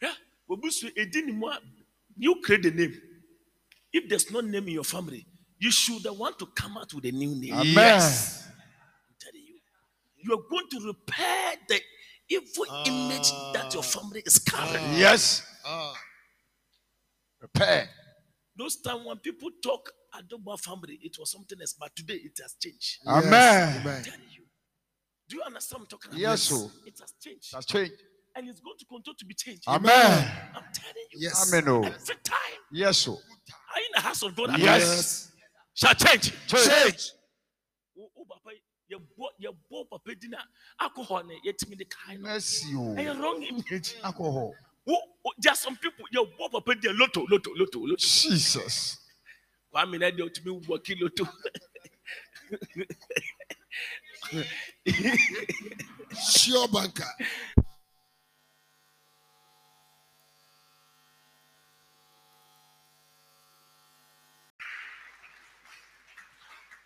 Yeah. Obusu, edi ni mu a, You create the name. If there's no name in your family, you should want to come out with a new name. Amen. Yes. I'm telling you. You are going to repair the evil image that your family is carrying. Yes. Ah. Prepare. Those time when people talk Adobah family, it was something else, but today it has changed. Amen. Yes. I'm Amen. telling you. Do you understand what I'm talking about? Yes, sir. It has changed. That's changed. and it's going to continue to be changed. Amen. I'm telling you. Yes. Amen. Oh. Every time Yes, sir. are you in the house of God, Yes. shall change. Change. Oh, oh, papa, you bought your boy papa dinner alcohol ne yet me the kind of Mercy. oh. and wrong image. Alcohol. Oh, oh, there are some people your boy papa dinner lotto, lotto, lotto, lotto. Jesus. One minute they to me working lotto. Sure banker.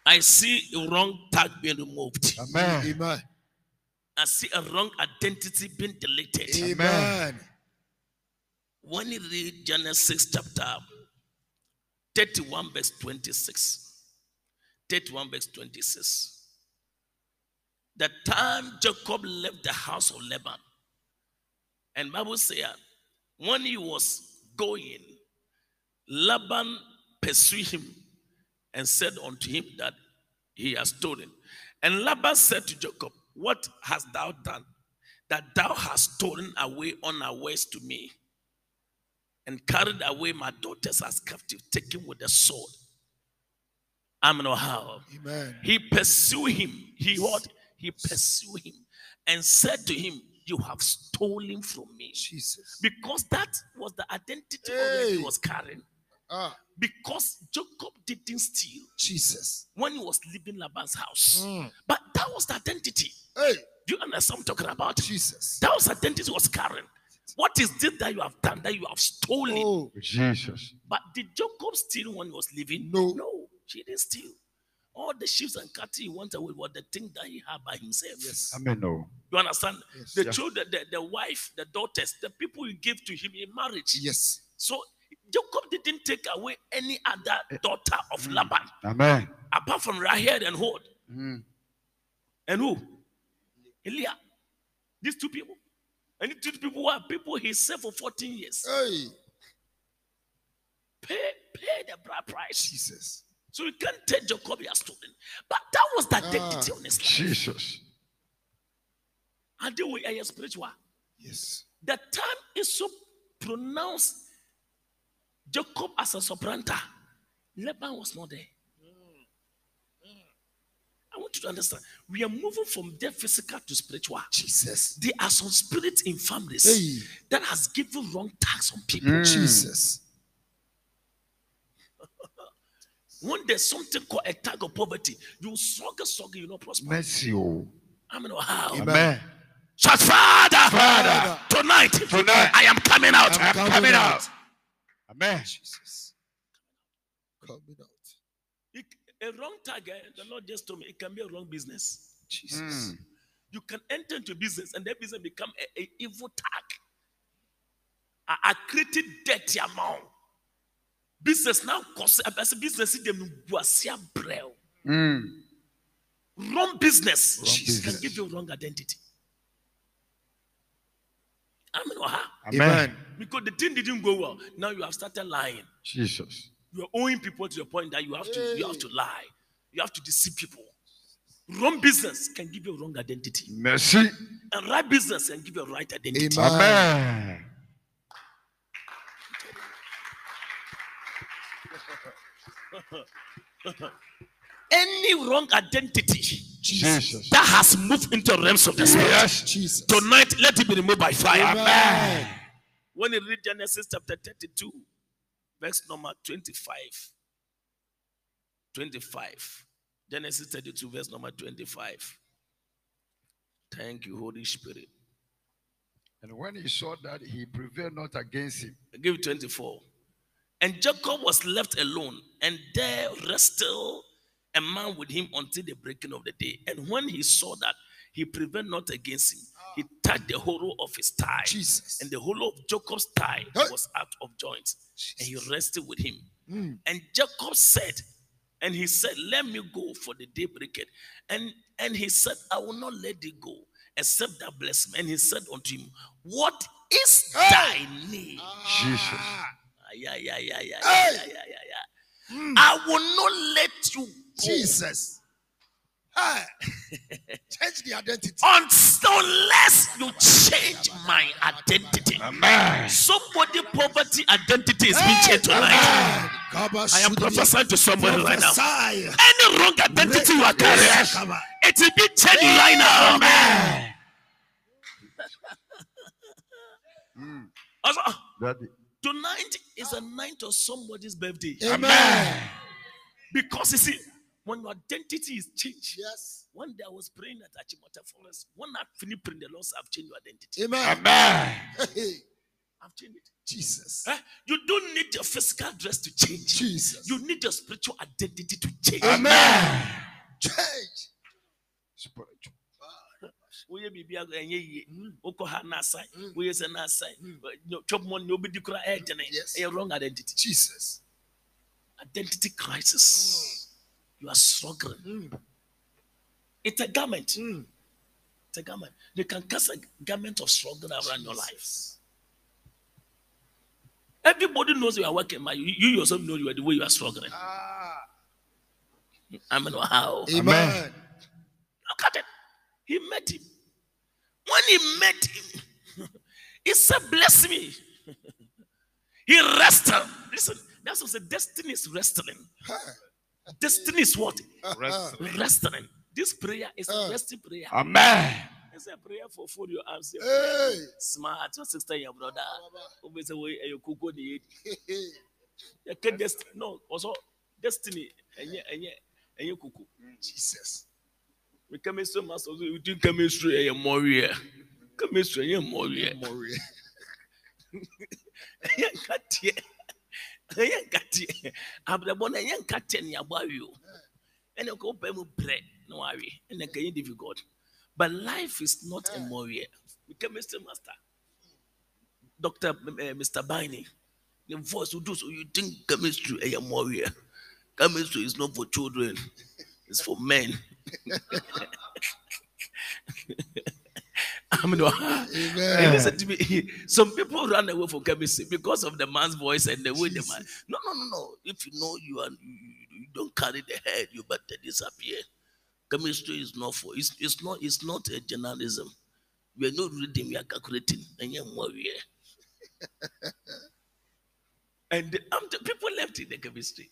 I see a wrong tag being removed. Amen. Amen. I see a wrong identity being deleted. Amen. When you read Genesis chapter 31, verse 26, 31, verse 26, the time Jacob left the house of Laban, and Bible says uh, when he was going, Laban pursued him and said unto him that he has stolen. And Laban said to Jacob, What hast thou done? that thou hast stolen away unawares to me, and carried away my daughters as captive, taken with the sword. Amen. or how? Amen. He pursued him. He what? He pursued him and said to him, You have stolen from me. Jesus. Because that was the identity already he was carrying. Ah, Because Jacob didn't steal Jesus. when he was leaving Laban's house. Mm. But that was the identity. Hey, Do you understand what I'm talking about? Jesus. That was identity he was carrying. What is this that you have done that you have stolen? Oh, Jesus. But did Jacob steal when he was leaving? No. No, she didn't steal. All the sheep and cattle he went away were the thing that he had by himself. yes. Amen. No. You understand? Yes. The Yeah. children, the, the wife, the daughters, the people he gave to him in marriage. Yes. So Jacob didn't take away any other Eh. daughter of Laban Amen. apart from Rachel and Hod. Mm. And who? Elia. These two people. And these two people were people he served for 14 years. Hey, Pay, pay the bride price. Jesus. So you can't tell Jacob has stolen. But that was the Ah. identity on his life. Jesus. And they were a spiritual. Yes. The time is so pronounced Jacob as a supplanter. Laban was not there. I want you to understand. We are moving from the physical to spiritual. Jesus. There are some spirits in families Hey. that has given wrong tax on people. Mm. Jesus. When there's something called a tag of poverty, you struggle, struggle, you not prosper. Mercy. Oh. I mean, how? Amen. Shout, Father, Father. tonight, Tonight. I am coming out. I'm coming coming out. out. Amen. Jesus. Coming out. It- a wrong target, eh, the Lord just told me, it can be a wrong business. Jesus. Mm. You can enter into business and that business become a, a evil tag. I, I created dirty amount. Business now cost as a business in them buasia brel. Mm. Wrong business Wrong Jesus can business. give you wrong identity. I mean, aha. Amen. because the thing didn't go well. Now you have started lying. Jesus. You are owing people to the point that you have to you have to lie. You have to deceive people. Wrong business can give you a wrong identity. Mercy. And right business can give you a right identity. Amen. Amen. Any wrong identity Jesus. that has moved into realms of the spirit. Yes. Jesus. Tonight, let it be removed by fire. Amen. When you read Genesis chapter 32, verse number 25. 25. Genesis 32, verse number 25. Thank you, Holy Spirit. And when he saw that he prevailed not against him, I give 24. And Jacob was left alone, and there wrestled a man with him until the breaking of the day. And when he saw that he prevailed not against him, he touched the hollow of his thigh. Jesus. And the hollow of Jacob's thigh Hey. was out of joint. And he rested with him. Mm. And Jacob said, and he said, Let me go for the day breaketh. And and he said, I will not let thee go, except thou bless me. And he said unto him, What is thy name? Jesus. Ah, Yeah, yeah, yeah, yeah, Hey. yeah, yeah, yeah, yeah. I will not let you go Jesus. Hey. Change the identity. unless you change my identity. Amen. Somebody poverty identity is being changed tonight. I am prophesying to somebody right now. Prophesy. Any wrong identity you are carrying, Yes. it will be changed right now. Amen. Mm. Also, Daddy. tonight is a night of somebody's birthday. Amen. Because you see, when your identity is changed, Yes. one day I was praying at Achimota Forest. When I finished praying, the Lord said, I've changed your identity. Amen. Amen. Hey. I've changed it. Jesus. Eh? You don't need your physical dress to change. Jesus. You need your spiritual identity to change. Amen. Change. Spiritual. woyɛ biribi a ɛnyɛ yie wokɔ hmm. ha na asae woyɛ sɛ na asae hmm. eh, twɛp mɔ ne wobɛdi kora ɛyɛdene eh, Yes. ɛyɛ eh, wrong identity Jesus. identity crisis hmm. You are struggling Mm. it's a garment Mm. it's a garment they can cast a garment of struggle around your life everybody knows you are working but you, you yourself know you are the way you are struggling Ah. I mean how Amen. look at it he met him When he met him, he said, Bless me. He wrestled. Listen, that's what the destiny is wrestling. Destiny is what? Rest. Wrestling. This prayer is a Uh. resting prayer. Amen. It's a prayer for food your arms. Hey. Smart, your sister, your brother. Always away, eh, you cook on the You can destiny. No, also destiny. And eh, eh, yeah, and yeah, and you cook. Jesus. We chemistry master, you do chemistry, and more real. Chemistry, and more real. Mori. ɛyɛ nkateɛ ɛyɛ nkateɛ. Abrabɔ no ɛyɛ nkateɛ difficult. But life is not a warrior. Mɔreɛ chemistry master dr mr biny the voice will do so. You think chemistry eh, ɛyɛ mɔreɛ chemistry is not for children. It's for men I mean, Hey, Amen. listen to me. Some people run away from chemistry because of the man's voice and the way the man. No, no, no, no. If you know you are, you, you- you don't carry the head, you better disappear. Chemistry is not for. It's, it's not. It's not a journalism. We are not reading. We are calculating. And you're more here. And the, um, the people left in the chemistry.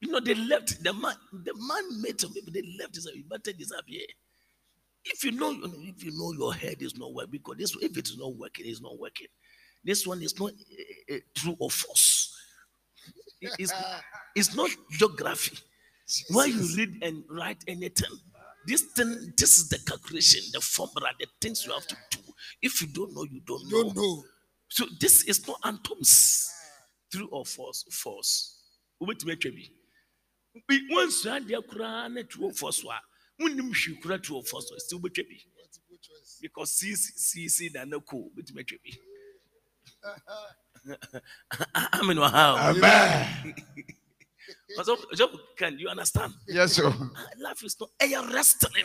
You know, they left the man. The man made some people. They left. "You better disappear." If you know if you know your head is not working because this if it is not working it's not working. This one is not uh, uh, true or false. It's, it's not geography. When you read and write anything? This thing this is the calculation the formula the things you have to do. If you don't know you don't know Don't know. so this is not antoms true or false false? Wait, wait, Bi- wansua adeɛ koraa na true or false a wonim hwee koraa true or false a still wobɛtwa bi because CC CC na na ko wobɛtumi atwa bi amen wɔ ha o. Amen. Ɔsɔfo- ɔsɔfo can you understand Yes, sir. Life is not a wrestling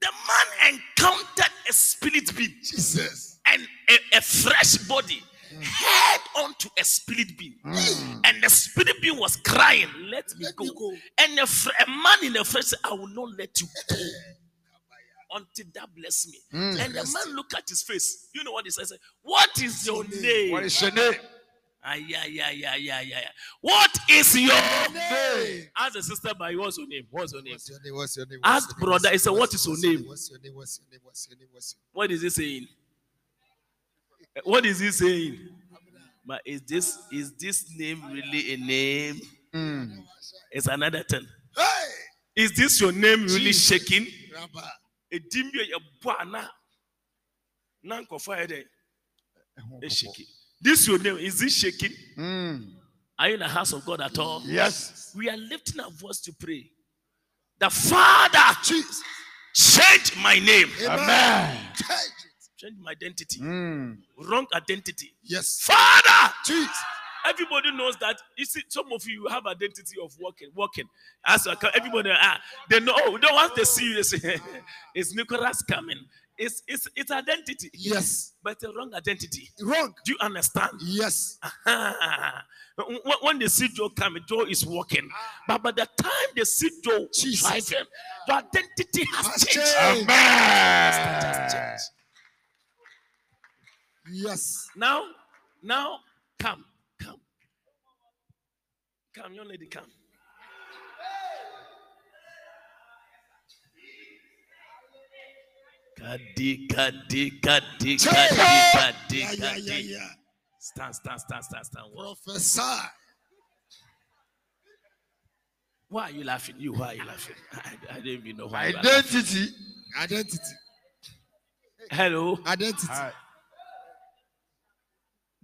the man encountered a spirit being Jesus. and a, a fresh body head onto a spirit being. And the spirit being was crying, Let me Let go. go. And a, fr- a man in the flesh said, I will not let you go until that bless me. And the man looked at his face. You know what he said? What is your name? What is your name? Ah, yeah, yeah, yeah, yeah, yeah. What is your Name. Ask the sister by what's your name? What's your name? What's your name? What's your name? Ask your name? brother, he said, What's "What is your name?" What's your name? What's your name? What's your name? What's your name? What is he saying? Eh, What is he saying? But is this is this name really a name? Mm. It's another thing. Hey, Is this your name really Jesus. shaking? Rabba. Edim bi a yɛbɔ ana na nkɔfo ayɛ dɛ shaking. This your name is it shaking? Mm. Are you in the house of God at all? Yes. We are lifting our voice to pray. The Father Jesus. change my name, Amen. Change it. Change my identity, Mm. wrong identity. Yes. Father, Jesus. Everybody knows that. You see, some of you have identity of working, working. As everybody, ah, they know. Oh, they want to see you. They say, it's Nicholas coming. It's it's it's identity, Yes. but a wrong identity. Wrong. Do you understand? Yes. when, when they see Joe coming, Joe is walking. But by the time they see Joe Jesus. driving, your identity has, Has changed. changed. Has Amen. changed. Yes. Now, now, come, come, come, young lady, come. Kadi, kadi, kadi, kadi, kadi, Yeah, yeah, yeah, kadi. yeah. Stand, stand, stand, stand, stand. Professor. why are you laughing? You, why are you laughing? I, I don't even know why. you. Identity. Identity. Hello. Identity. Ah,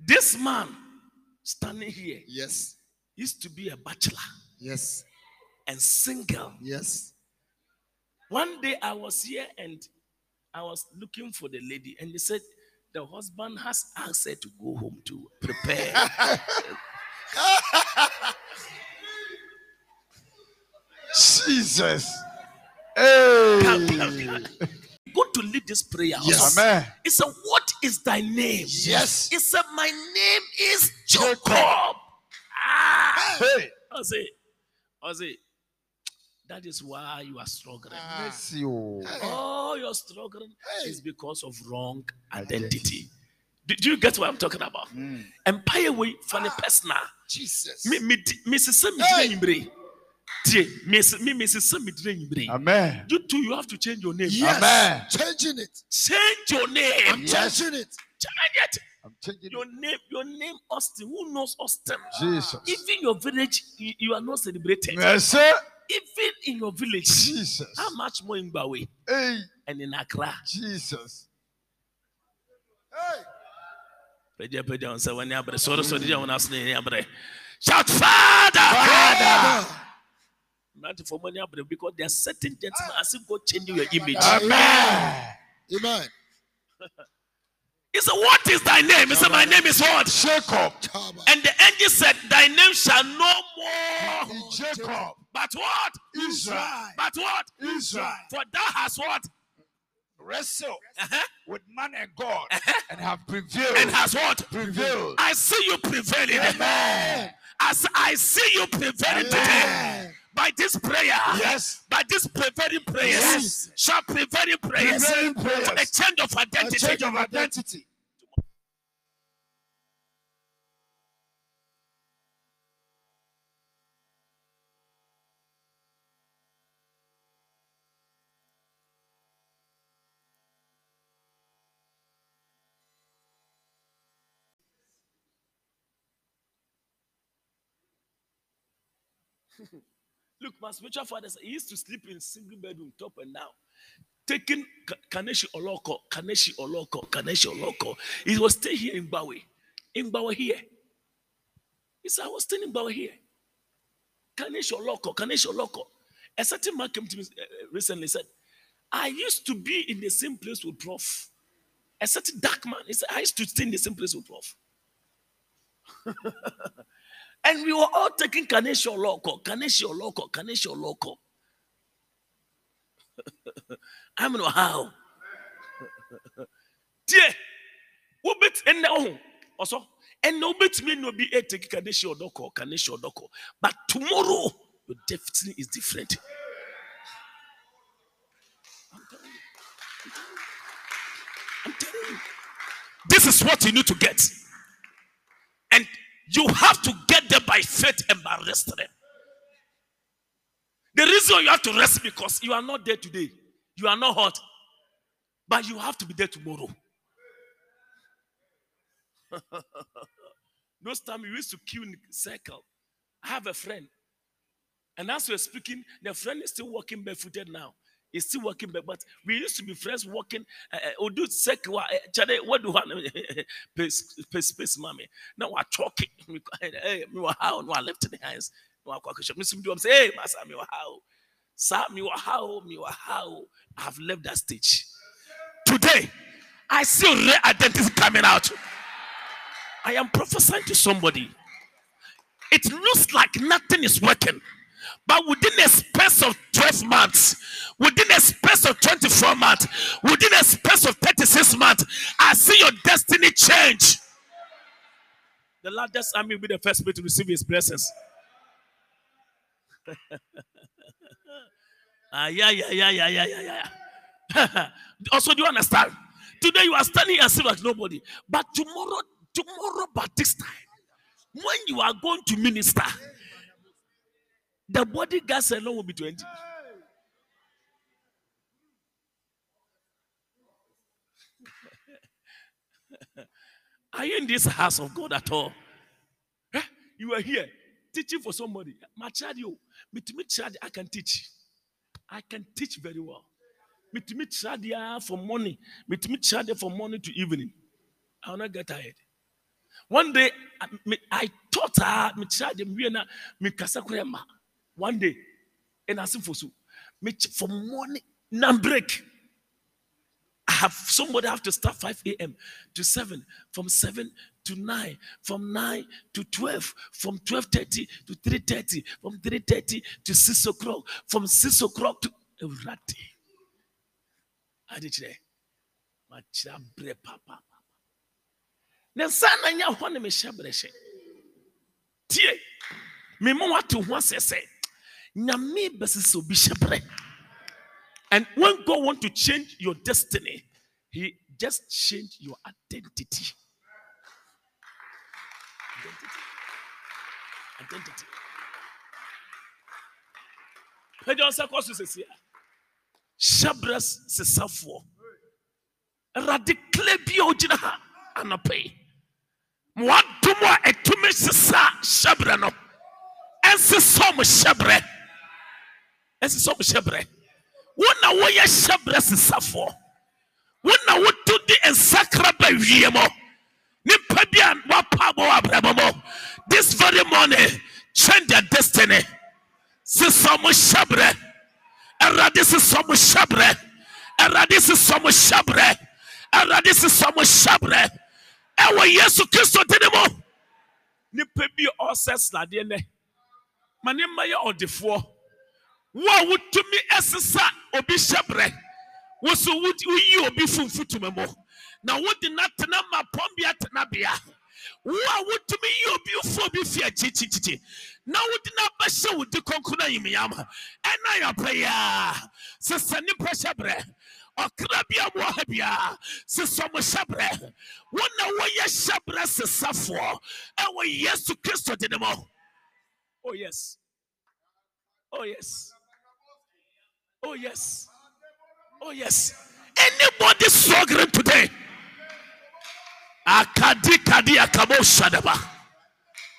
This man standing here Yes. used to be a bachelor Yes. and single. Yes. One day I was here and I was looking for the lady, and they said the husband has asked her to go home to prepare. Jesus. Hey. To lead this prayer. Yes. Amen. It's a what is thy name? Yes. It's a my name is Jacob. Ah. Hey. I say, I say, That is why you are struggling. Ah. Mercy, oh. you're struggling Hey. is because of wrong identity. Do, you get what I'm talking about? Mm. Empire way for the personal. Jesus. Me me me me Hey. dire nyimbre. Tie me me me me nyimbre. Amen. You too, you have to change your name. Yes. Amen. Changing it. Change your name. I'm Yes. changing it. Change it. I'm changing Your name, your name, Austin. Who knows Austin? Jesus. Even your village, you, you are not celebrated. Mercy. Even in your village, Jesus. how much more in Bawe Hey, and in Accra? Jesus. Hey. Pagya, pagya, wo nsa, w'ani abere. Sɔre, sɔre, gya wo nan ase na ani abere. Shout, Father! Father. Mmerante for money abere because there are certain gentlemen as if God change your image. Amen. Amen. He said, What is thy name? He said, My name is what? Jacob. And the angel said, Thy name shall no more. Be Jacob. But what? Israel. But what? Israel. For thou hast what? Wrestle Uh-huh. with man and God Uh-huh. and have prevailed. And has what? prevailed. I see you prevailing. Amen. As I see you prevailing today. By this prayer. Yes. By this prevailing prayers. Yes. Shall prevailing prayers. Prevailing prayers. A change of identity, A change of identity. Look, my spiritual father, he used to sleep in single bedroom, top and down. Taking Ka- Kaneshi Oloko, Kaneshi Oloko, Kaneshi Oloko. He was staying here in Bawe. In Bawe here. He said, I was staying in Bawe here. Kaneshi Oloko, Kaneshi Oloko. A certain man came to me uh, recently said, I used to be in the same place with Prof. A certain dark man. He said, I used to stay in the same place with Prof. And we were all taking Kanesha Loco, Kanesha Loco, Kanesha Loco. I don't know how. Dear, what bit and now also, and no bit me no be a take Kanesha Loco, Kanesha Loco. But tomorrow, your destiny is different. I'm telling you. I'm telling you. This is what you need to get. And you have to get there by faith and by resting. The reason you have to rest because you are not there today. You are not hot. But you have to be there tomorrow. Those time we used to queue in circle. I have a friend. And as we're speaking, the friend is still walking barefooted now. He's still walking back, but we used to be friends walking. Uh, uh, do circle. Uh, Chade, what do I pace, pace, pace, mommy? Now we're talking. Hey, me wa how? No, I left the hands. No, I sim do. I'm say, hey, massa, me wa how? Sa, me wa how? Me wa how? I have left that stage. Today, I see rare identity coming out. I am prophesying to somebody. It looks like nothing is working. But within a space of 12 months, within a space of 24 months, within a space of 36 months, I see your destiny change. The largest army will be the first way to receive his blessings. ah, yeah, yeah, yeah, yeah, yeah, yeah, yeah. also, do you understand? Today you are standing and seem like nobody. But tomorrow, tomorrow, by this time, when you are going to minister, the body bodyguards alone will be 20. Are you in this house of God at all? Eh? You are here teaching for somebody. My child, you, me to me child, I can teach. I can teach very well. Me to me child, from morning. Me to me child from morning to evening. I will not get tired. One day, I, I taught her, me child, me kasa ma. One day, and I said for so, me ch- morning, non break. I have somebody have to start 5 a.m. to 7, from 7 to 9, from 9 to 12, from 12:30 to 3:30, from 3:30 to 6 o'clock, from 6 o'clock to Ewurade. Adikyerɛ. Makyerɛ abrɛ papa. Na nsa na nyɛ hɔ ne mehyɛ brɛ hyɛ. Tie. Me mo wato ho asɛ and when god want to change your destiny he just change your identity. Identity. Identity. Pɛgya nsa kɔ so sɛsia hyɛbrɛ sesafoɔ awurade kla bi a ogyina ha anɔpɛ yi. Ma wadom a hyɛbrɛ no. Ɛnsesɔ mo hyɛbrɛ ɛnsesɔ mo hyɛbrɛ wo na woyɛ hyɛbrɛ sesafoɔ wo na woto de nsakra ba wie mɔ nipa bi a wapa bɔ wɔ abrabɔ mɔ this very morning change their destiny. Sesɔ mo hyɛbrɛ awurade sesɔ mo hyɛbrɛ awurade sesɔ mo hyɛbrɛ awurade sesɔ mo hyɛbrɛ ɛwɔ yesu kristo dene mu. Nipa bi a ɔsɛ sladeɛ nɛ ma ne mma yɛ ɔdefoɔ wo a wotumi ɛsesa obi hyɛbrɛ wo so woyi obi fumfutuma mu. Na wode no atena ma pɔmbea tenabea wo a wotumi yi obi fo obi fi akyikyikyi na wode no abɛhyɛ wo di kɔnkɔn ayimyam ɛna yɛpɛ yɛa sesa nipa hyɛbrɛ ɔkra bi a mowɔ ha biara sesɔ mo hyɛbrɛ wo na woyɛ hyɛbrɛ sesafoɔ. Ɛwɔ yesu kristo de ne mu. Oh yes. Oh yes oh yes. Oh yes. Anybody struggling today? Akadi kadi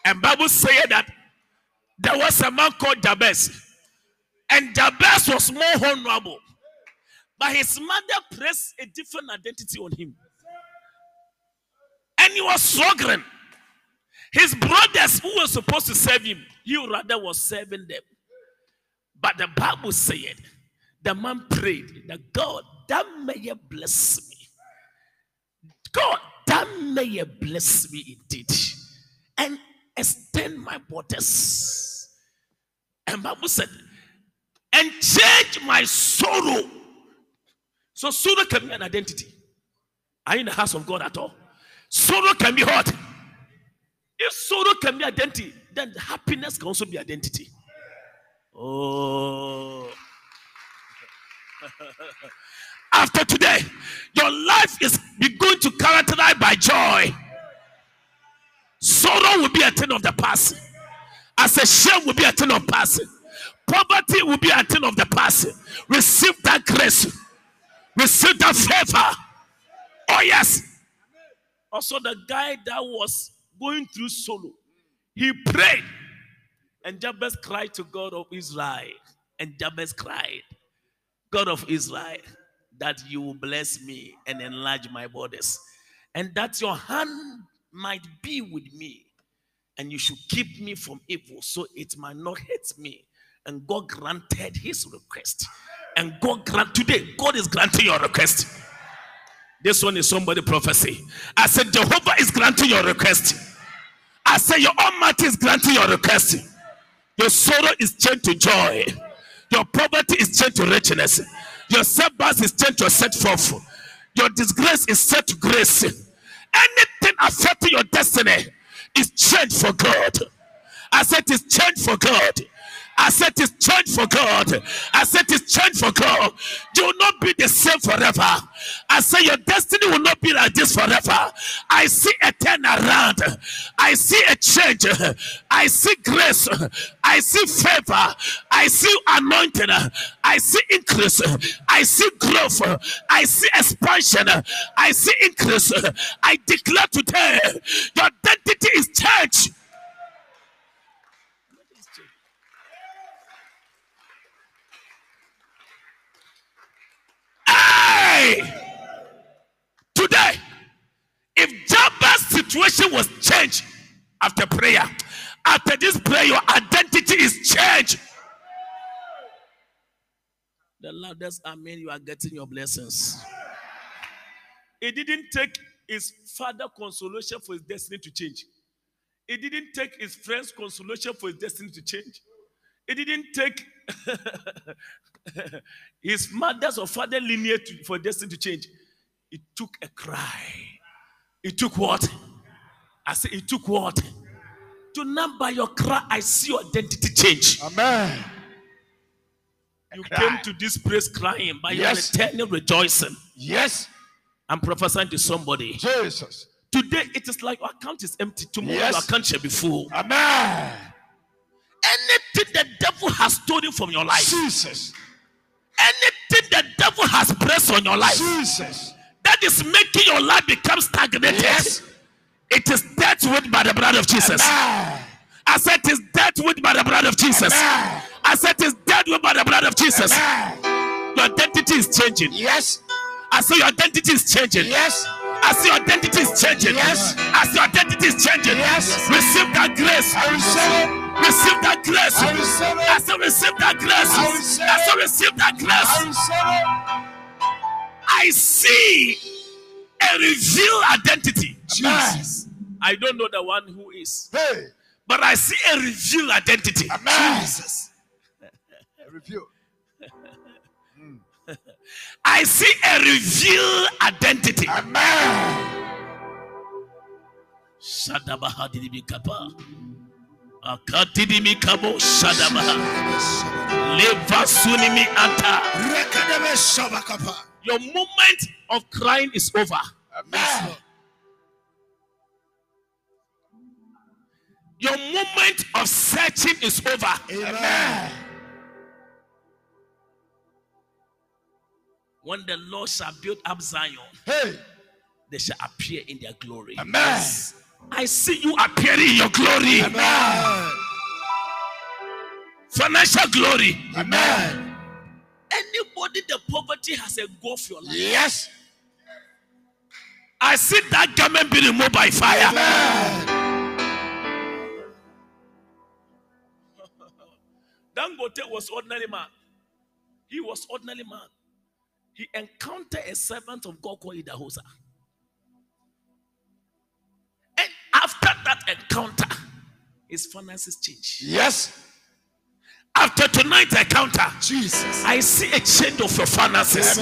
and bible say that there was a man called jabez. And jabez was more honorable. But his mother placed a different identity on him. And he was struggling. His brothers who were supposed to serve him he rather was serving them. But the bible said the man prayed that god that may you bless me God, that may you bless me indeed and extend my borders. And Bible said, and change my sorrow. So sorrow can be an identity. Are you in the house of God at all? Sorrow can be hurt. If sorrow can be identity, then happiness can also be identity. Oh. After today, your life is going to characterized by joy. Sorrow will be a thing of the past. As a shame will be a thing of the past. Poverty will be a thing of the past. Receive that grace. Receive that favor. Oh yes. Also, the guy that was going through sorrow, he prayed, and Jabez cried to God of Israel, and Jabez cried. God of Israel, that you will bless me and enlarge my borders, and that your hand might be with me, and you should keep me from evil, so it might not hurt me. And God granted his request. And God grant today, God is granting your request. This one is somebody prophecy. I said, Jehovah is granting your request. I said, Your Almighty is granting your request. Your sorrow is changed to joy. Your poverty is changed to richness. Your setbacks is changed to a set forth. Your disgrace is set to grace. Anything affecting your destiny is changed for God. I said it's changed for God. I said it's changed for God. I said it's changed for God. You will not be the same forever. I say your destiny will not be like this forever. I see a turnaround. I see a change. I see grace. I see favor. I see anointing. I see increase. I see growth. I see expansion. I see increase. I declare today your identity is changed. Hey! Today, if Jabez's situation was changed after prayer, after this prayer, your identity is changed. The loudest amen, you are getting your blessings. It didn't take his father consolation for his destiny to change. It didn't take his friend's consolation for his destiny to change. It didn't take his mother's or father lineage to, for destiny to change. It took a cry. It took what? I say it took what? To number your cry, I see your identity change. Amen. You came to this place crying, but Yes. you're returning rejoicing. Yes. I'm prophesying to somebody. Jesus. Today it is like your account is empty. Tomorrow Yes. your account shall be full. Amen. Anything the devil has stolen from your life, Jesus. Anything the devil has pressed on your life, Jesus. that is making your life become stagnated. Yes. It is dealt with by the blood of Jesus. Amen. I said it is dealt with by the blood of Jesus. Amen. I said it is dealt with by the blood of Jesus. Amen. Your identity is changing. Yes. I say your identity is changing. Yes. I say your identity is changing. Yes. I your identity is changing. Yes. Receive that grace. I receive it. Receive that grace. I receive it. I say receive that grace. I receive I say it. receive that I grace. receive I see a revealed identity. it. Jesus. I don't know the one who is, Hey. but I see a revealed identity. Amen. Jesus. A review. Hmm. I see a revealed identity. Amen. Shadabaha didibikapa. Akatidimikabo shadabaha. Leva sunimi anta. Rekadebe shabakapa. Your moment of crying is over. Amen. Your moment of searching is over. Amen. When the Lord shall build up Zion, Hey. they shall appear in their glory. Amen. I see you appearing in your glory. Amen. Financial glory. Amen. Anybody the poverty has for your life. Yes. I see that garment be removed by fire. Amen. Dangote was ordinary man. He was ordinary man. He encountered a servant of God called Idahosa. His finances change. Yes. After tonight's encounter, Jesus. I see a change of your finances.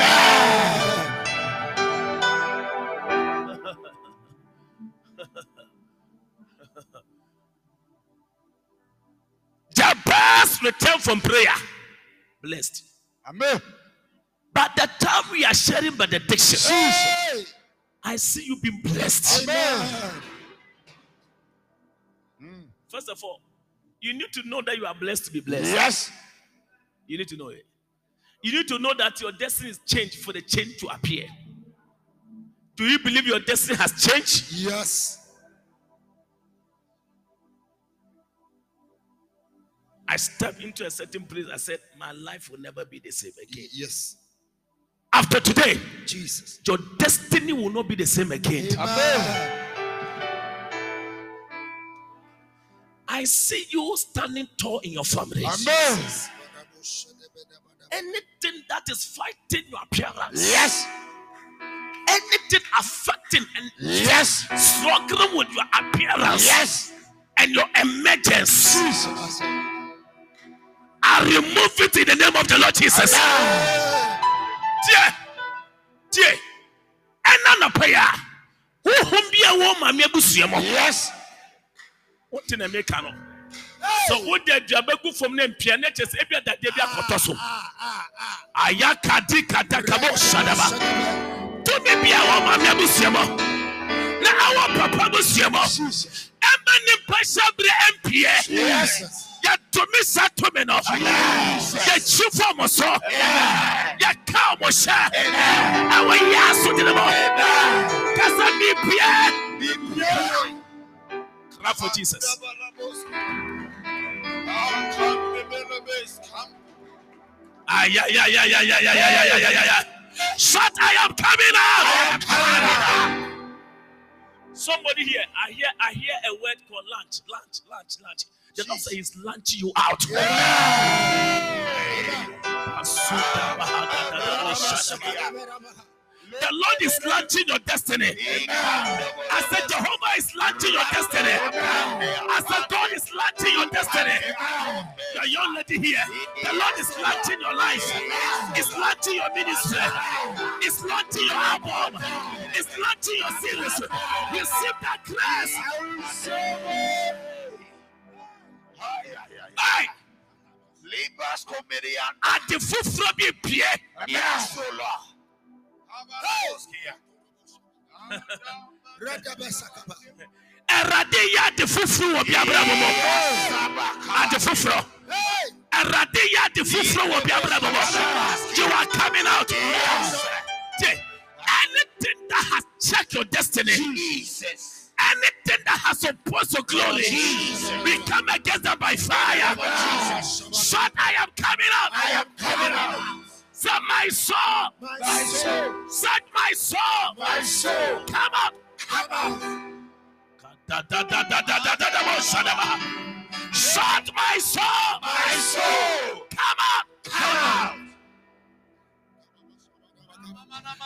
Jabez returned from prayer, blessed. Amen. But the time we are sharing benediction, Hey. I see you being blessed. Amen. First of all, you need to know that you are blessed to be blessed. Yes. You need to know it. You need to know that your destiny is changed for the change to appear. Do you believe your destiny has changed? Yes. I stepped into a certain place. I said, My life will never be the same again. Yes. After today, Jesus. your destiny will not be the same again. Amen. I see you standing tall in your family. Amen. Anything that is fighting your appearance, Yes. anything affecting and Yes. struggling with your appearance Yes. and your emergence, Jesus. I remove it in the name of the Lord Jesus. Dear, dear, ɛna nɔpɛ yi a honhom bi a ɛwɔ maame abusua mu Yes. Wote na meka no. Sɛ wode aduaba gu fam na mpia na kyɛ sɛ ebi adadeɛ bi akɔtɔ so. Ayakadi katakabo sadaba tumi bi a ɛwɔ maame abusua mu. Na ɛwɔ papa abusua Jesus. ɛma nipa hyɛ berɛ mpie yɛtumi sa tumi no. Yɛkyi fam so. Yɛka mo hyɛ. Ɛwɔ yɛ asodene mu. Kasa bibia clap for jesus Ayayayayayayayayayayaya. Shout, I am coming out. Somebody here, I hear, I hear a word called lunch, lunch, lunch, lunch. The Lord says launching you out. The Lord is launching your destiny. I said, Jehovah is launching your destiny. I said, God is launching your destiny. The young lady here, the Lord is launching your life. It's launching your ministry. It's launching your album. It's launching your series. Receive that grace. Hey, Libas comedian. ade foforɔ bi pie Yes, Lord. Redabesakaba. awurade yɛ ade foforɔ wɔ biabrɛ mu mɔ ade foforɔ Hey! awurade yɛ ade foforɔ wɔ biabrɛ mu you are coming out anything that has checked your destiny anything that has opposed your glory we come against them by fire Shout, I am coming out I am coming out. Set my soul My soul. Set my soul My soul. come up Come shadaba. Shut my soul My soul. come up Come out.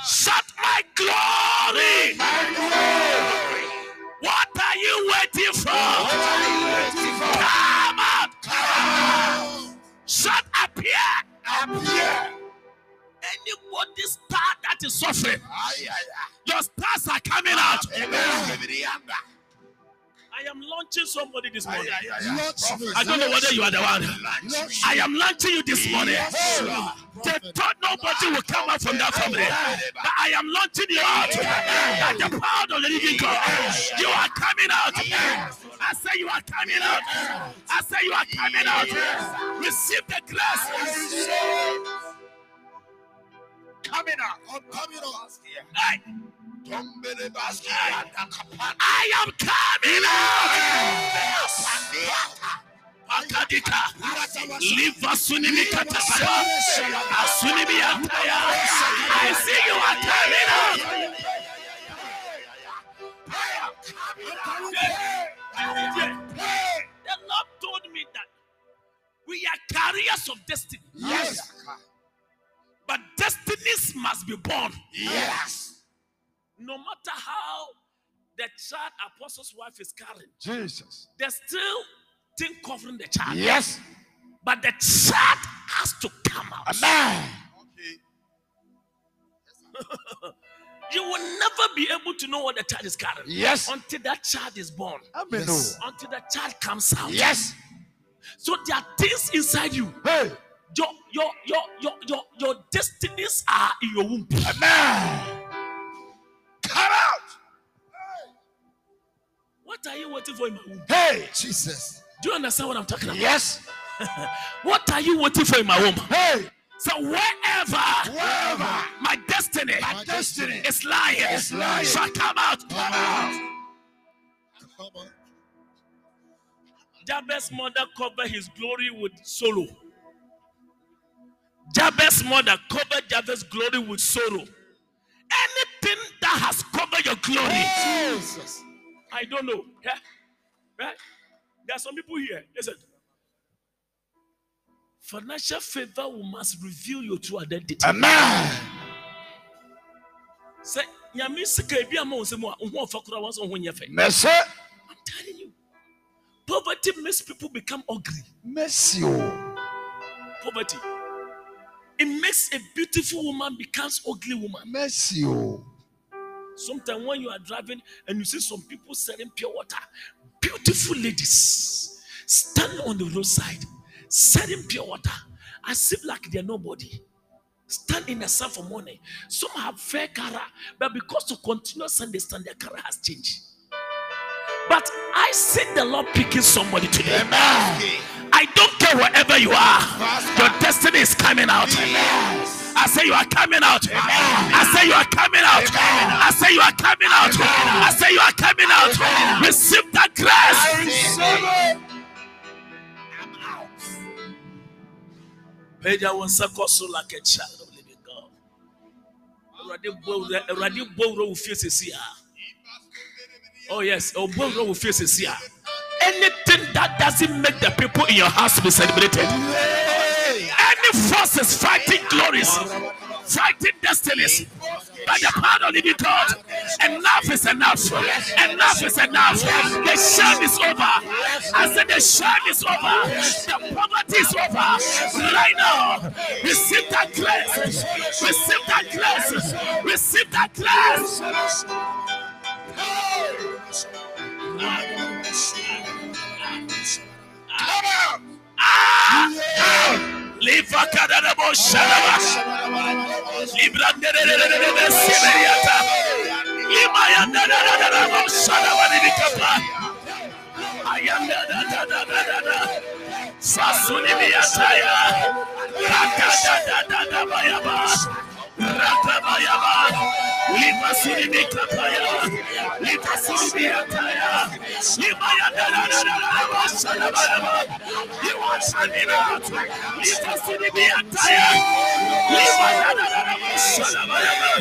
Shut my glory My glory. what are you waiting for What are you waiting for? come up Come out. shut appear Appear. Anybody star that is suffering. Your stars are coming out. I am launching somebody this morning. I don't know whether you are the one. I am launching you this morning. They thought nobody will come out from that family. But I am launching you out. That the power of the living God. You are coming out. I say you are coming out. I say you are coming out. Receive the grace. Coming out. I'm coming out. Hey, Tombele baski anda kapan. I am coming out. Akadika. Live asunimi katakaya. Asunimi ataya. I see you are coming out. The Lord told me that we are carriers of destiny, Yes. But destinies must be born. Yes. No matter how the child apostle's wife is carrying, Jesus. there's still thing covering the child. Yes. But the child has to come out. Amen. You will never be able to know what the child is carrying Yes. until that child is born, Amen. Yes. until the child comes out. Yes. So there are things inside you. Hey. Your your your your your, your destinies are in your womb. Amen. Come out. What are you waiting for in my womb? Hey. Jesus. Do you understand what I'm talking about? Yes. What are you waiting for in my womb? Hey. So wherever Wherever my destiny my destiny is lying, is lying. shall come out. come out. Come. Jabez's mother covered his glory with sorrow. Jabez's mother covered Jabez's glory with sorrow. Anything that has covered your glory, Jesus. I don't know. Yeah? Right? There are some people here. Listen. Financial favor will must reveal your true identity. Amen. Say, nyame sika ebi ama wo nsam a wo ho ɔfa koraa wɔn nso ho nyɛ fɛ. Mercy. I'm telling you. Poverty makes people become ugly. Mercy. oh. Poverty. It makes a beautiful woman becomes ugly woman. Mercy. oh. Sometimes when you are driving and you see some people selling pure water, beautiful ladies stand on the roadside selling pure water as if like they're nobody. Stand in the sun for money. Some have fair cara, but because of continuous Sunday stand, their cara has changed. But I see the Lord picking somebody today. Amen. I don't care wherever you are, your destiny is coming out. I say you are coming out. I say you are coming out. I say you are coming out. I say you are coming out. Receive that grace. Peja wonsa kɔ so like a child of living God. Awurade bɔ wura- Awurade bɔ wura wo fie sisi a. Oh yes, ɔbɔ wura wo fie sisi a. Anything that doesn't make the people in your house be celebrated. Any forces fighting glories, fighting destinies, by the power of the God. Enough is enough. Enough is enough. The shame is over. I said the shame is over. The poverty is over. Right now, receive that grace. Receive that grace. Receive that grace. Come out. Ah! Mo shalaba. Libra de de de de de de seberiata. Lima ya da da da da da mo shalaba ni bikapa. Ayanda da da Lima suni bikapaya. Lima suni biataya. Lima ya da da da da da mo shalaba yaba. You are shining out. Lima suni biataya. Lima ya da da da mo shalaba yaba.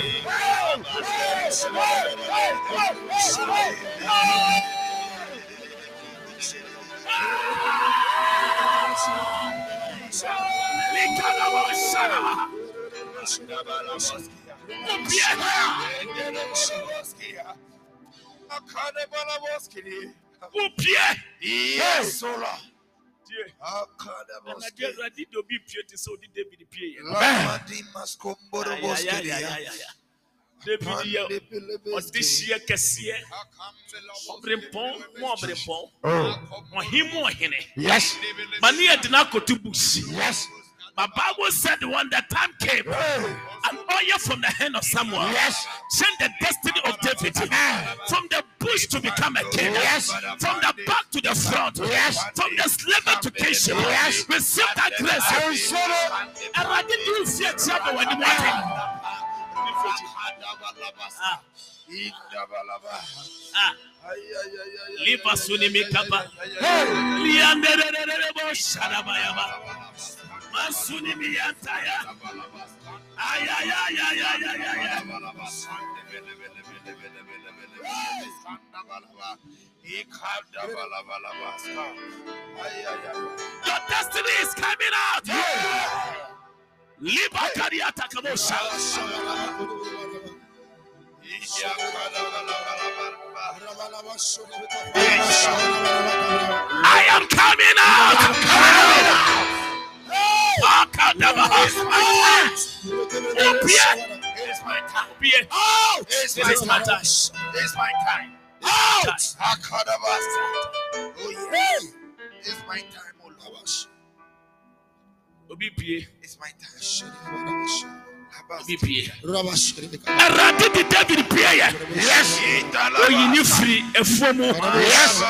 Likana mo shalaba. Upie. Yes, O Lord. Anadie Awurade de obi pie te sɛ odi David pie yɛ. Lamadi maskomboroboskidia. Ayayayayaya. David yɛ ɔdehyeɛ kɛseɛ. Ɔberempɔn mu ɔberempɔn. Ɔhen mu ɔhene. Yes, Ma ne yɛ de no akoto bush. My Bible said when the time came, an oil from the hand of Samuel yes, changed the destiny of David. From the bush to become a king, Yes. from the back to the front, Yes. from the slavery to kingship. Yes. Receive that I grace. receive it. And I didn't do fear yantaya. Ayayayayayaya. Your destiny is coming out. Lipa kariata kabosha. I am coming out. Akadabaha. Opie. It's my time. Opie. Out! This is my time. It's my time. Out. Oh, yes. It's my time, oh Lord. Obi. It's my time. Awurade de David pie yɛ. Yes. Oyi ne firi efuo mu. Yes.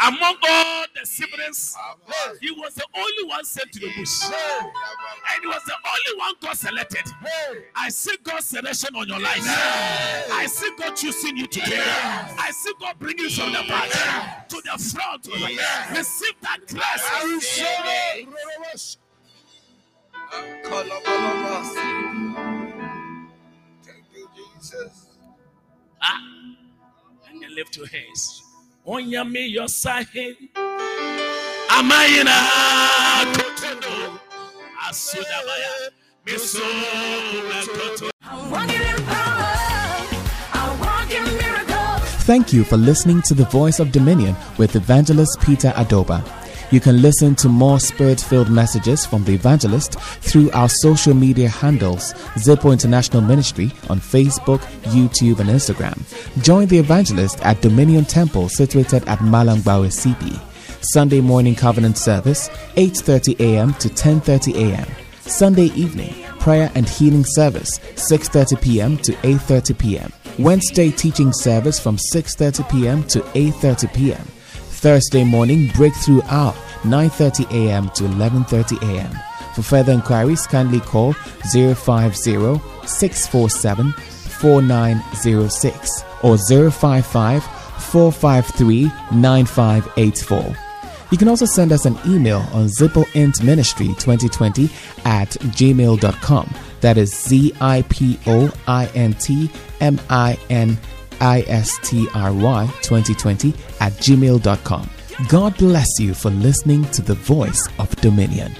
Among all the siblings, he was the only one sent to the bush. And he was the only one God selected. I see God's selection on your life. I see God choosing you today. I see God bringing you from the back to the front. Receive that grace. Thank you, Jesus. Ah, and then lift your hands. Onyame yosahe. Amayina kotono. Asudabaya. Miso koto. I'm walking in power. I walk in miracles. Thank you for listening to the Voice of Dominion with Evangelist Peter Adobah. You can listen to more spirit filled messages from the evangelist through our social media handles, Zipo International Ministry on Facebook, YouTube, and Instagram. Join the evangelist at Dominion Temple situated at Malangbawe CP. Sunday morning covenant service, 8:30 a.m. to 10:30 a.m. Sunday evening prayer and healing service, 6:30 p.m. to 8:30 p.m. Wednesday teaching service from 6:30 p.m. to 8:30 p.m. Thursday morning breakthrough hour 9:30 a.m. to 11:30 a.m. For further inquiries kindly call 050 647 4906 or 055 453 9584. You can also send us an email on zipointministry2020 at gmail.com. That is Z I P O I N T M I N I S T R Y 2020 at gmail.com. God bless you for listening to the voice of Dominion.